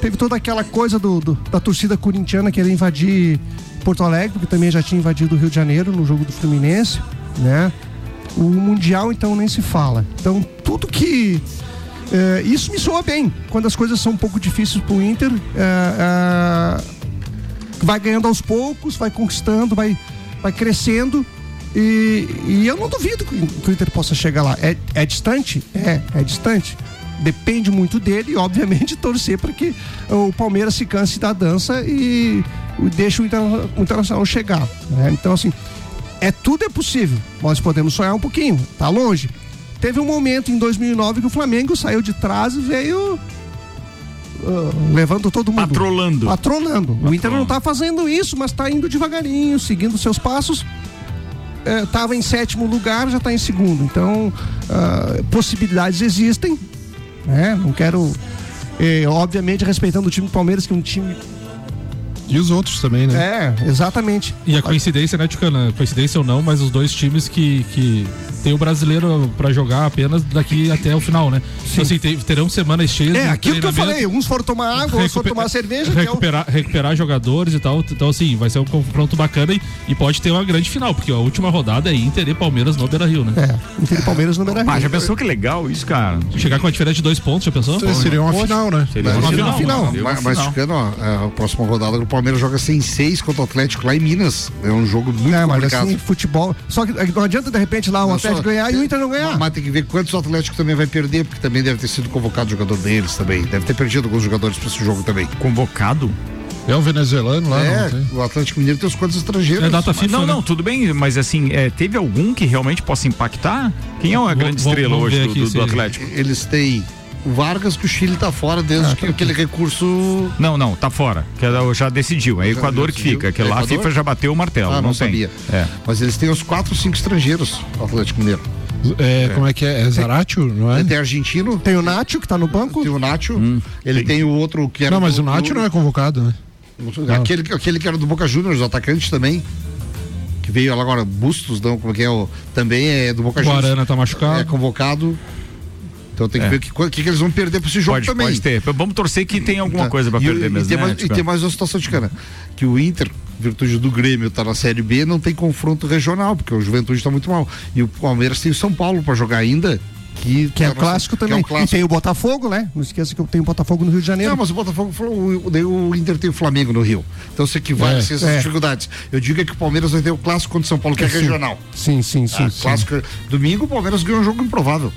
teve toda aquela coisa do, do- da torcida corintiana querer invadir Porto Alegre, porque também já tinha invadido o Rio de Janeiro no jogo do Fluminense, né? O Mundial, então, nem se fala. Então, tudo que. Eh, isso me soa bem. Quando as coisas são um pouco difíceis pro Inter, eh, eh, vai ganhando aos poucos, vai conquistando, vai, vai crescendo. E, e eu não duvido que, que o Inter possa chegar lá. É, é distante? É, é distante. Depende muito dele e, obviamente, torcer para que o Palmeiras se canse da dança e deixe o, Interna- o Internacional chegar. né? Então, assim, é tudo é possível. Nós podemos sonhar um pouquinho, tá longe. Teve um momento em 2009 que o Flamengo saiu de trás e veio ah, levando todo mundo. Patrolando. Patrolando. O Inter não tá fazendo isso, mas tá indo devagarinho, seguindo seus passos. É, tava em sétimo lugar, já tá em segundo. Então, ah, possibilidades existem. Né? Não quero. eh, obviamente, respeitando o time do Palmeiras, que é um time. E os outros também, né? É, exatamente. E a coincidência, né, Ticana? Coincidência ou não, mas os dois times que, que tem o brasileiro pra jogar apenas daqui até o final, né? Então, assim, te- terão semanas cheias É, aquilo que eu falei, uns foram tomar água, outros foram tomar cerveja. que é o- recuperar, recuperar jogadores e tal. Então, assim, vai ser um confronto bacana e, e pode ter uma grande final, porque a última rodada é Inter e Palmeiras no Beira Rio, né? É, Inter e Palmeiras no Beira Ah, já pensou que legal isso, cara? Chegar com a diferença de dois pontos, já pensou? Então, seria uma final, né? Seria uma final. Mas, mas ficando, ó, é, a próxima rodada, o Palmeiras joga sem seis contra o Atlético lá em Minas. É um jogo muito É, mas complicado. assim, futebol. Só que não adianta de repente lá o Não, Atlético ganhar e o Inter não ganhar. Mas tem que ver quantos o Atlético também vai perder, porque também deve ter sido convocado jogador deles também. Deve ter perdido alguns jogadores para esse jogo também. Convocado? É um venezuelano lá, É, não tem? o Atlético Mineiro tem os quantos estrangeiros. É data FIFA, não, né? não, tudo bem, mas assim, é, teve algum que realmente possa impactar? Quem é a grande vamos- estrela vamos hoje do, aqui do- do Atlético? Eles têm Vargas, que o Chile tá fora desde que aquele recurso. Não, não, tá fora. Que ela já decidiu. É Equador que fica. Que lá a Equador? FIFA já bateu o martelo. Ah, não, não tem. sabia. É. Mas eles têm os quatro, cinco estrangeiros, o Atlético Mineiro. É, Como é que é? É Zaratio, não é? Ele tem argentino. Tem o Nacho, que tá no banco. Tem o Nacho. ele tem o outro que era. Não, mas do- o Nacho do- não é convocado, né? Aquele, aquele que era do Boca Juniors, o atacante também. Que veio lá agora, Bustos, não, como é que é? O, também é do Boca O Juniors. Arana tá machucado. É convocado. Então tem que É. ver o que, que, que eles vão perder pra esse jogo Pode, também. pode ter. Vamos torcer que tenha alguma Tá. coisa pra E- perder e, mesmo. tem né, mais, e Ticano? tem mais uma situação de cana. Que o Inter, virtude do Grêmio, tá na Série B, não tem confronto regional, porque o Juventude tá muito mal. E o Palmeiras tem o São Paulo pra jogar ainda. Que, Que é a o nossa- clássico que é também. o clássico. E tem o Botafogo, né? Não esqueça que eu tenho o Botafogo no Rio de Janeiro. Não, mas o Botafogo falou, o, o Inter tem o Flamengo no Rio. Então você que vai É, ser essas é. dificuldades. Eu digo é que o Palmeiras vai ter o clássico contra o São Paulo, que é Sim. regional. Sim, sim, sim. Ah, sim. clássico. Domingo o Palmeiras ganhou um jogo improvável.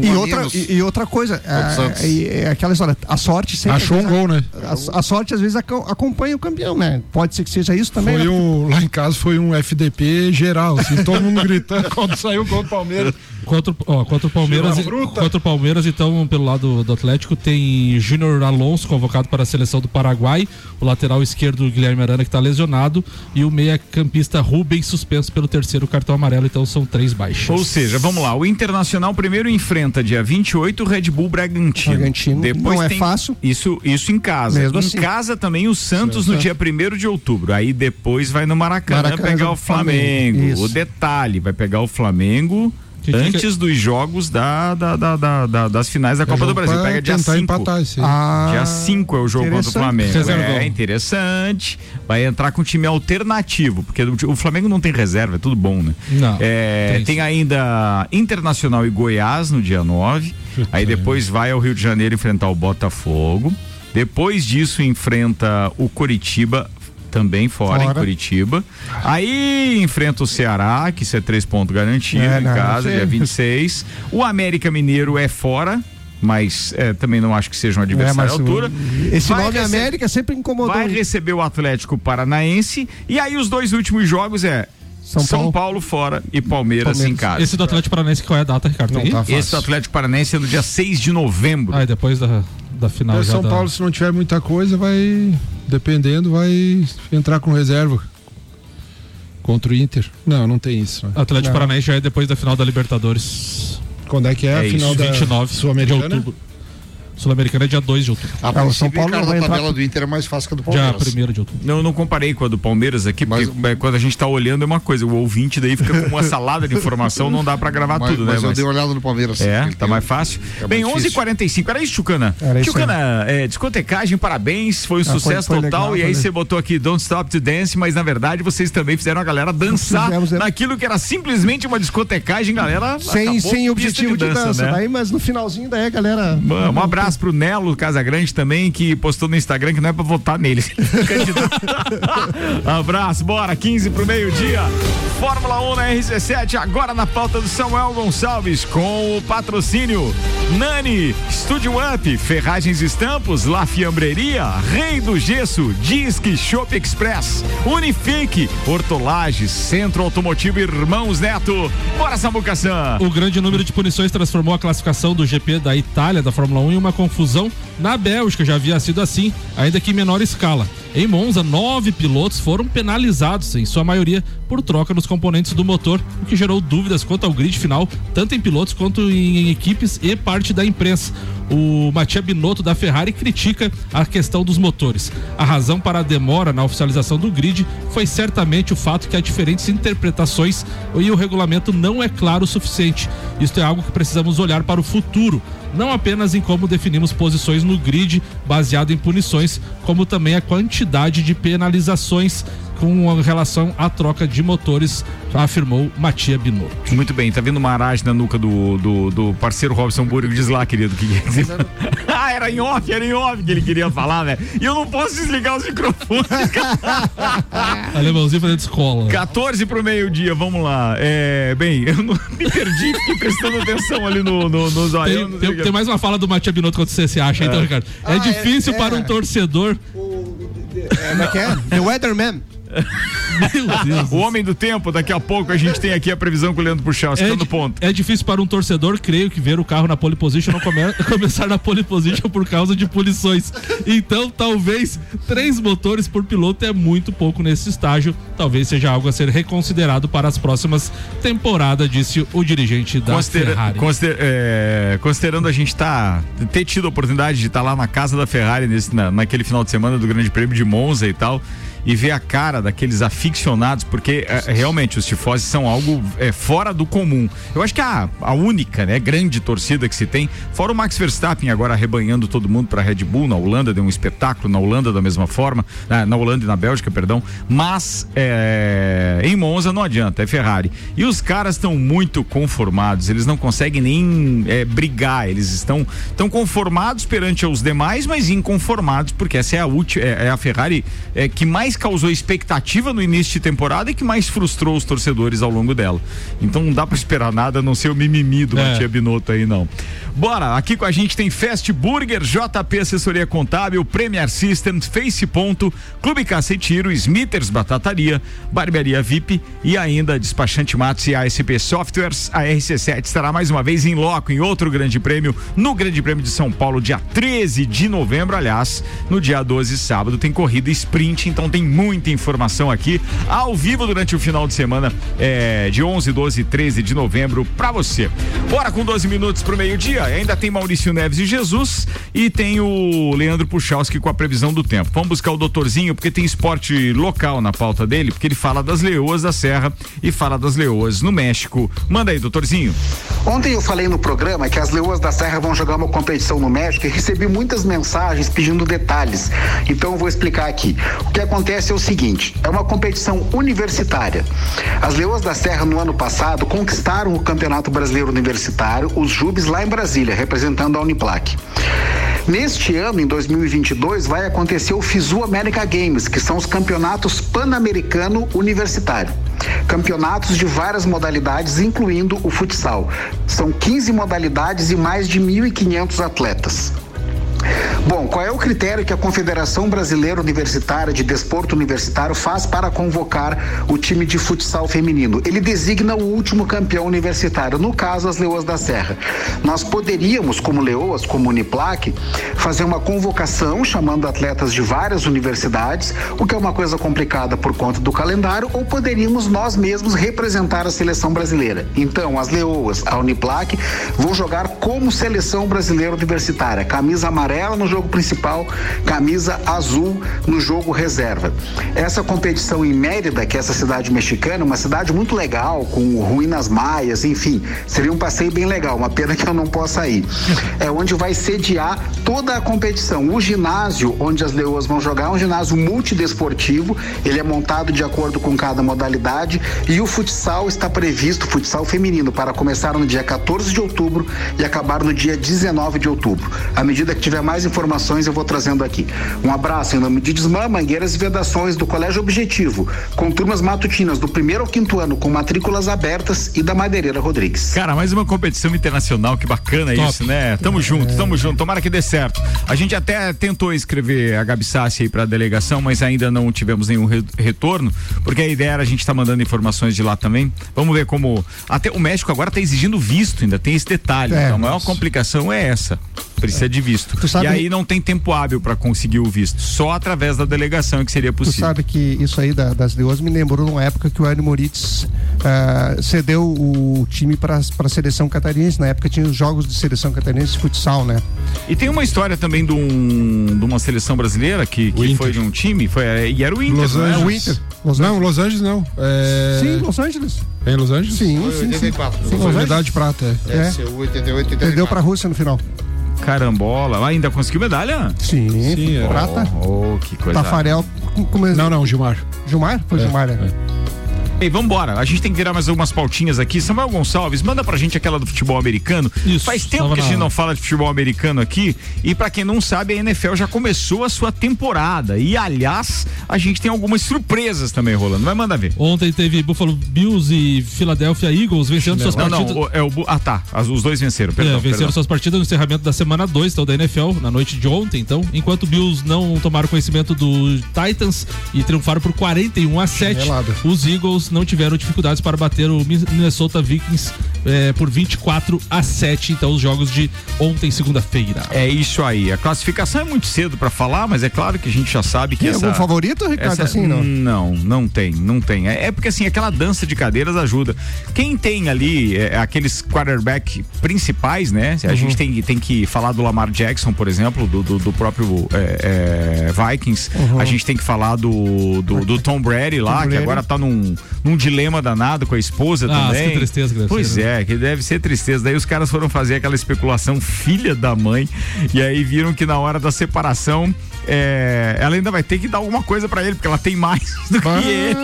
E outra, e, e outra coisa, é, é, é aquela história, a sorte sempre. Achou um gol, né? A, a sorte às vezes aco- acompanha o campeão, né? Pode ser que seja isso também. Foi né? um, lá em casa foi um FDP geral, assim, todo mundo gritando quando saiu o gol do Palmeiras. Contra, ó, contra o Palmeiras, contra o Palmeiras, então, pelo lado do Atlético, tem Júnior Alonso convocado para a seleção do Paraguai, o lateral esquerdo Guilherme Arana que está lesionado e o meia-campista Rubens suspenso pelo terceiro cartão amarelo, então são três baixas. Ou seja, vamos lá, o Internacional primeiro enfrenta dia 28 o Red Bull Bragantino. Bragantino, Depois não é fácil. Isso, isso em casa. Mesmo em assim. casa também o Santos no dia 1 de outubro. Aí depois vai no Maracanã, Maracanã pegar o Flamengo. Flamengo. O detalhe, vai pegar o Flamengo Que antes dos jogos da, da- da- da- da- das finais da Copa do Brasil. Pega dia tentar 5. empatar esse aí. Ah, Dia 5 é o jogo contra o. Flamengo. Reservão. É interessante. Vai entrar com um time alternativo, porque o Flamengo não tem reserva, é tudo bom, né? Não, É, tem ainda Internacional e Goiás no dia 9. Aí depois vai ao Rio de Janeiro enfrentar o Botafogo. Depois disso enfrenta o Coritiba. Também fora, em Fora. Curitiba. Aí enfrenta o Ceará, que isso é três pontos garantido É, em não, casa, é- dia 26. O América Mineiro é fora, mas é, também não acho que seja um É, adversário mas à altura. Esse Vai nome América sempre incomodou. Vai receber o Atlético Paranaense. E aí os dois últimos jogos é São São, Paulo. Paulo. fora e Palmeiras, Palmeiras. em casa. Esse do Atlético Paranaense, qual é a data, Ricardo? Não tá. Esse do Atlético Paranaense é no dia 6 de novembro. Ah, e depois da, da final É, já São da- Paulo, se não tiver muita coisa, vai, dependendo, vai entrar com reserva. Contra o Inter. Não, não tem isso. né? Atlético Não. Paranaense já é depois da final da Libertadores. Quando é que é, É a isso, final da 29 de Sul-Americana? outubro. Sul-Americana é dia 2 de outubro. A Ah, o São Paulo cara, vai a entrar tabela do Inter é mais fácil que a do Já Palmeiras. 1 de outubro. Não, não comparei com a do Palmeiras aqui, porque é, quando a gente tá olhando é uma coisa, o ouvinte daí fica com uma salada de informação, não dá pra gravar Mas, tudo, né? mas eu Mas- dei uma olhada no Palmeiras. É, tá mais fácil. é Bem, muito difícil. 11h45, era isso, Chucana? Era isso Chucana, é, discotecagem, parabéns, foi um Ah, foi- sucesso foi total. legal, e aí foi você botou aqui Don't Stop to Dance, mas na verdade vocês também fizeram a galera dançar Fizemos, é. naquilo que era simplesmente uma discotecagem, galera. Sem, sem objetivo de dança. né? Daí, mas no finalzinho daí a galera. Um um abraço pro Nelo Casagrande também, que postou no Instagram que não é pra votar nele. Abraço, bora, 15 pro meio-dia. Fórmula 1 na RC7, agora na pauta do Samuel Gonçalves, com o patrocínio Nani, Studio Up, Ferragens Estampos, La Fiambreria, Rei do Gesso, Disque Shop Express, Unifique, Hortolages, Centro Automotivo Irmãos Neto. Bora, Samucaçã. O grande número de punições transformou a classificação do GP da Itália da Fórmula 1 em uma confusão. Na Bélgica já havia sido assim, ainda que em menor escala. Em Monza, nove pilotos foram penalizados, em sua maioria por troca nos componentes do motor, o que gerou dúvidas quanto ao grid final, tanto em pilotos quanto em equipes e parte da imprensa. O Mattia Binotto da Ferrari critica a questão dos motores. A razão para a demora na oficialização do grid foi certamente o fato que há diferentes interpretações e o regulamento não é claro o suficiente. Isto é algo que precisamos olhar para o futuro, não apenas em como definimos posições no grid baseado em punições, como também a quantidade de penalizações com relação à troca de motores, afirmou Matia Binotto. Muito bem, tá vindo uma aragem na nuca do, do, do parceiro Robson Burgo. Diz lá, querido, o que quer dizer? ah, era em off, era em off que ele queria falar, velho. E eu não posso desligar os microfones. Alemãozinho fazendo escola. 14 pro meio-dia, vamos lá. É, bem, eu não me perdi, fiquei prestando atenção ali no, no, no zoião, não Tem, tem- o tem mais uma fala do Matia Binotto quando você se acha, então, Ricardo. É Ah, é- difícil é. para um torcedor. Como é que é? The Weatherman. O homem do tempo, daqui a pouco a gente tem aqui a previsão com o Leandro Puxal, É, no ponto. é difícil para um torcedor, creio que ver o carro na pole position não come- começar na pole position por causa de punições. Então, talvez três motores por piloto é muito pouco nesse estágio. Talvez seja algo a ser reconsiderado para as próximas temporadas, disse o dirigente da Considera- Ferrari. consider- é, considerando a gente tá, ter tido a oportunidade de estar lá na casa da Ferrari nesse, na- naquele final de semana do Grande Prêmio de Monza e tal, e ver a cara daqueles aficionados, porque é, realmente os tifoses são algo é, fora do comum. Eu acho que a, a única, né, grande torcida que se tem, fora o Max Verstappen agora arrebanhando todo mundo para Red Bull, na Holanda deu um espetáculo, na Holanda da mesma forma, na, na Holanda e na Bélgica, perdão, mas é, em Monza não adianta, é Ferrari. E os caras estão muito conformados, eles não conseguem nem é, brigar, eles estão tão conformados perante os demais, mas inconformados, porque essa é a última, é, é a Ferrari é, que mais causou expectativa no início de temporada e que mais frustrou os torcedores ao longo dela. Então não dá pra esperar nada, a não ser o mimimi do É. Matia Binotto aí, não. Bora, aqui com a gente tem Fast Burger, JP Assessoria Contábil, Premier Systems, Face Ponto, Clube Caça e Tiro, Smithers Batataria, Barbearia VIP e ainda Despachante Matos e ASP Softwares. A RC7 estará mais uma vez em loco em outro grande prêmio, no Grande Prêmio de São Paulo, dia 13 de novembro. Aliás, no dia 12, sábado, tem corrida sprint, então tem muita informação aqui ao vivo durante o final de semana é, de 11, 12 e 13 de novembro pra você. Bora com 12 minutos pro meio-dia. Ainda tem Maurício Neves e Jesus e tem o Leandro Puchalski com a previsão do tempo. Vamos buscar o doutorzinho porque tem esporte local na pauta dele, porque ele fala das leoas da Serra e fala das leoas no México. Manda aí, doutorzinho. Ontem eu falei no programa que as Leoas da Serra vão jogar uma competição no México e recebi muitas mensagens pedindo detalhes. Então eu vou explicar aqui. O que acontece é o seguinte: é uma competição universitária. As Leoas da Serra no ano passado conquistaram o Campeonato Brasileiro Universitário, os Jubes lá em Brasília, representando a Uniplac. Neste ano, em 2022, vai acontecer o FISU América Games, que são os campeonatos pan-americano universitário. Campeonatos de várias modalidades, incluindo o futsal. São 15 modalidades e mais de 1.500 atletas. Bom, qual é o critério que a Confederação Brasileira Universitária de Desporto Universitário faz para convocar o time de futsal feminino? Ele designa o último campeão universitário, no caso as Leoas da Serra. Nós poderíamos, como Leoas, como Uniplac, fazer uma convocação chamando atletas de várias universidades, o que é uma coisa complicada por conta do calendário, ou poderíamos nós mesmos representar a seleção brasileira. Então, as Leoas, a Uniplac, vão jogar como seleção brasileira universitária, camisa amarela no jogo principal, camisa azul no jogo reserva. Essa competição em Mérida, que é essa cidade mexicana, uma cidade muito legal, com ruínas maias, enfim, seria um passeio bem legal, uma pena que eu não possa ir. É onde vai sediar toda a competição. O ginásio onde as leoas vão jogar é um ginásio multidesportivo, ele é montado de acordo com cada modalidade e o futsal está previsto, futsal feminino, para começar no dia 14 de outubro e acabar no dia 19 de outubro. À medida que tiver mais informações, eu vou trazendo aqui. Um abraço em nome de Desmã, Mangueiras e Vedações do Colégio Objetivo, com turmas matutinas do primeiro ao quinto ano, com matrículas abertas e da Madeireira Rodrigues. Cara, mais uma competição internacional, que bacana Top. isso, né? Tamo junto, tamo junto, tomara que dê certo. A gente até tentou escrever a Gabi Sassi aí pra delegação, mas ainda não tivemos nenhum re- retorno, porque a ideia era a gente tá mandando informações de lá também. Vamos ver como. Até o México agora tá exigindo visto, ainda tem esse detalhe. É, então, a maior mas- complicação é essa. Precisa de visto. Tu sabe- E aí não tem tempo hábil pra conseguir o visto. Só através da delegação que seria Tu possível. sabe que isso aí da- das leoas me lembrou numa época que o Hélio Moritz ah, cedeu o time para a seleção catarinense. Na época tinha os jogos de seleção catarinense de futsal, né? E tem uma história também de, um- de uma seleção brasileira que, que foi de um time, foi, é, e era o Inter. Los não é? Angeles. Não, Los Angeles não. É... Sim, Los Angeles. É em Los Angeles? Sim, Foi sim, sim. 84. Sim, Los medalha de prata, é. É. Ser o 88 Perdeu para a Rússia no final. Carambola. Ainda conseguiu medalha? Sim, Sim, é. prata. Oh, que coisa. Tafarel. com- com- Não, não, Gilmar. Gilmar? Foi É, Gilmar, né? Ei, vambora. A gente tem que virar mais algumas pautinhas aqui. Samuel Gonçalves, manda pra gente aquela do futebol americano. Isso, Faz tempo que a gente não fala de futebol americano aqui. E pra quem não sabe, a NFL já começou a sua temporada. E aliás, a gente tem algumas surpresas também rolando. Vai mandar ver. Ontem teve Buffalo Bills e Philadelphia Eagles vencendo suas Não, partidas. não, é o. Ah, tá. As- os dois venceram, perdão. é, venceram perdão. suas partidas no encerramento da semana 2, então da NFL, na noite de ontem, então, enquanto o Bills não tomaram conhecimento do Titans e triunfaram por 41 a 7, Chinelada. os Eagles não tiveram dificuldades para bater o Mi- Minnesota Vikings eh, por 24 a 7, então os jogos de ontem, segunda-feira. É isso aí. A classificação é muito cedo pra falar, mas é claro que a gente já sabe que Tem essa... algum favorito, Ricardo, essa- assim, não? Não, não tem, não tem. É, é porque assim, aquela dança de cadeiras ajuda. Quem tem ali é, aqueles quarterback principais, né? Uhum. A gente tem, tem que falar do Lamar Jackson, por exemplo, do, do, do próprio é, é, Vikings. A gente tem que falar do, do, do Tom Brady lá, Uhum. Tom que Brady. agora tá num, num dilema danado com a esposa Ah, também. que tristeza que deve pois ser, né? é, que deve ser tristeza. Daí os caras foram fazer aquela especulação filha da mãe e aí viram que na hora da separação é, ela ainda vai ter que dar alguma coisa pra ele, porque ela tem mais do que ele.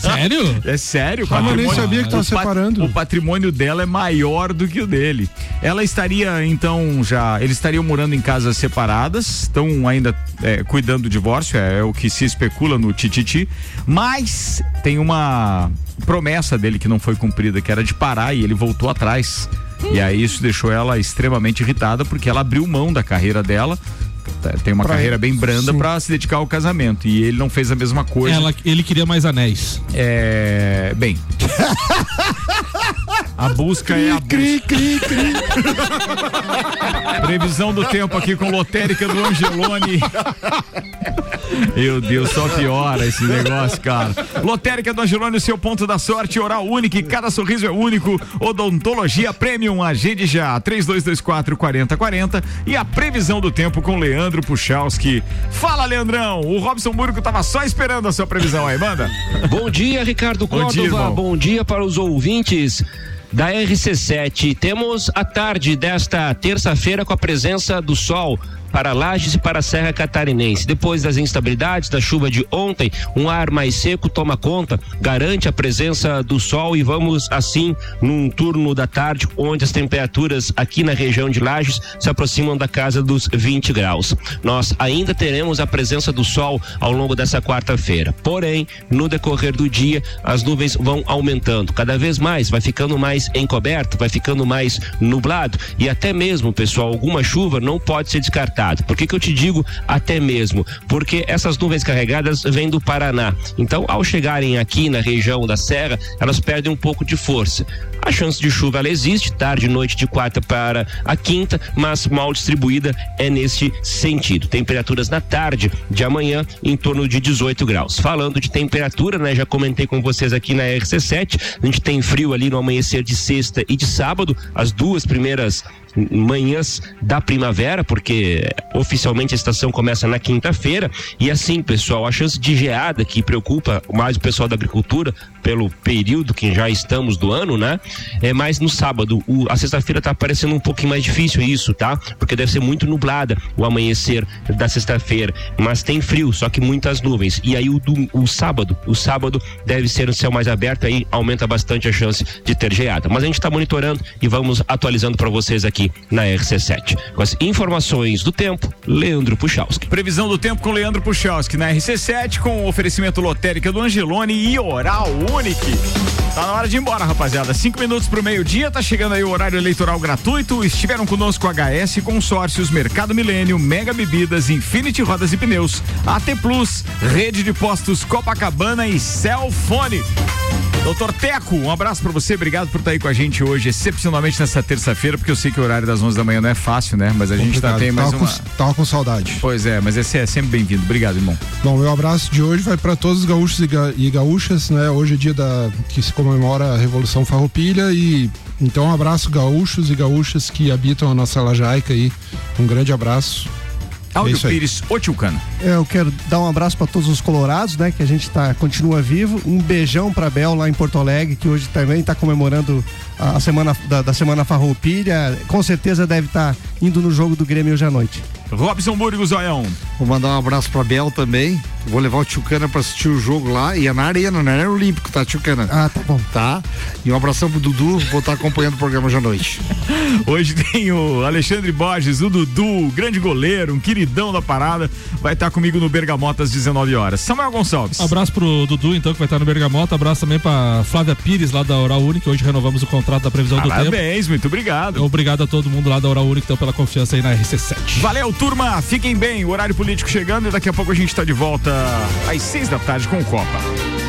Sério? É sério, Ah, eu nem sabia que tava o pat- separando. O patrimônio dela é maior do que o dele. Ela estaria, então, já. Eles estariam morando em casas separadas, estão ainda é, cuidando do divórcio, é, é o que se especula no Tititi. Mas tem uma promessa dele que não foi cumprida, que era de parar e ele voltou atrás. E aí isso deixou ela extremamente irritada, porque ela abriu mão da carreira dela. Tá, Tem uma Pra carreira bem branda pra se dedicar ao casamento. E ele não fez a mesma coisa. Ela, ele queria mais anéis. É. Bem. A busca é a busca. Cri, cri, cri. Previsão do tempo aqui com lotérica do Angelone. Meu Deus, só piora esse negócio, cara. Lotérica do Angelone, o seu ponto da sorte, oral único, e cada sorriso é único. Odontologia Premium, agende já, 3224 4040 e a previsão do tempo com Leandro Puchalski. Fala, Leandrão, o Robson Burgo tava só esperando a sua previsão aí, manda. Bom dia, Ricardo Bom dia, Córdova. irmão. Bom dia para os ouvintes da RC7. Temos a tarde desta terça-feira com a presença do sol para Lages e para a Serra Catarinense. Depois das instabilidades da chuva de ontem, um ar mais seco toma conta, garante a presença do sol e vamos assim num turno da tarde onde as temperaturas aqui na região de Lages se aproximam da casa dos 20 graus. Nós ainda teremos a presença do sol ao longo dessa quarta-feira. Porém, no decorrer do dia, as nuvens vão aumentando cada vez mais, vai ficando mais encoberto, vai ficando mais nublado e até mesmo, pessoal, alguma chuva não pode ser descartada. Por que, que eu te digo até mesmo? Porque essas nuvens carregadas vêm do Paraná. Então, ao chegarem aqui na região da Serra, elas perdem um pouco de força. A chance de chuva ela existe, tarde e noite de quarta para a quinta, mas mal distribuída é nesse sentido. Temperaturas na tarde de amanhã em torno de 18 graus. Falando de temperatura, né? Já comentei com vocês aqui na RC7, a gente tem frio ali no amanhecer de sexta e de sábado, as duas primeiras manhãs da primavera, porque oficialmente a estação começa na quinta-feira. E assim, pessoal, a chance de geada que preocupa mais o pessoal da agricultura pelo período que já estamos do ano, né? É mais no sábado. O- a sexta-feira tá parecendo um pouquinho mais difícil isso, tá? Porque deve ser muito nublada o amanhecer da sexta-feira. Mas tem frio, só que muitas nuvens. E aí o, do- o sábado, o sábado deve ser o céu mais aberto, aí aumenta bastante a chance de ter geada. Mas a gente está monitorando e vamos atualizando para vocês aqui na RC7. Com as informações do tempo, Leandro Puchalski. Previsão do tempo com Leandro Puchalski na RC7 com oferecimento lotérica do Angelone e Oral Unique. Tá na hora de ir embora, rapaziada. Cinco minutos pro meio-dia, tá chegando aí o horário eleitoral gratuito. Estiveram conosco HS, Consórcios, Mercado Milênio, Mega Bebidas, Infinity Rodas e Pneus, AT Plus, Rede de Postos Copacabana e Celfone. Doutor Teco, um abraço pra você, obrigado por estar aí com a gente hoje, excepcionalmente nessa terça-feira, porque eu sei que o horário das 11 da manhã não é fácil, né? Mas a gente tá, tem mais tava, uma. com, tava com saudade. Pois é, mas esse é sempre bem-vindo. Obrigado, irmão. Bom, meu abraço de hoje vai para todos os gaúchos e, ga- e gaúchas, né? Hoje é dia da que se comemora a Revolução Farroupilha e então um abraço gaúchos e gaúchas que habitam a nossa lajaica aí. Um grande abraço. Áudio É. Pires, ô Tilcano. É, Eu quero dar um abraço para todos os colorados, né? Que a gente tá, continua vivo. Um beijão para Bel lá em Porto Alegre, que hoje também está comemorando a semana da, da semana Farroupilha. Com certeza deve estar indo no jogo do Grêmio hoje à noite. Robson Burgos, Zoião. Vou mandar um abraço pra Bel também. Vou levar o Tchucana pra assistir o jogo lá. E é na arena, não é no Olímpico, tá, Tchucana? Ah, tá bom. Tá? E um abração pro Dudu. Vou estar acompanhando o programa hoje à noite. Hoje tem o Alexandre Borges, o Dudu, o grande goleiro, um queridão da parada. Vai estar comigo no Bergamota às 19 horas. Samuel Gonçalves. Abraço pro Dudu, então, que vai estar no Bergamota. Abraço também pra Flávia Pires, lá da Oral Única. Hoje renovamos o contrato da previsão do tempo. Parabéns, muito obrigado. Obrigado a todo mundo lá da Oral Única, então, pela confiança aí na RC7. Valeu, turma. Fiquem bem. O horário político chegando e daqui a pouco a gente tá de volta às seis da tarde com o Copa.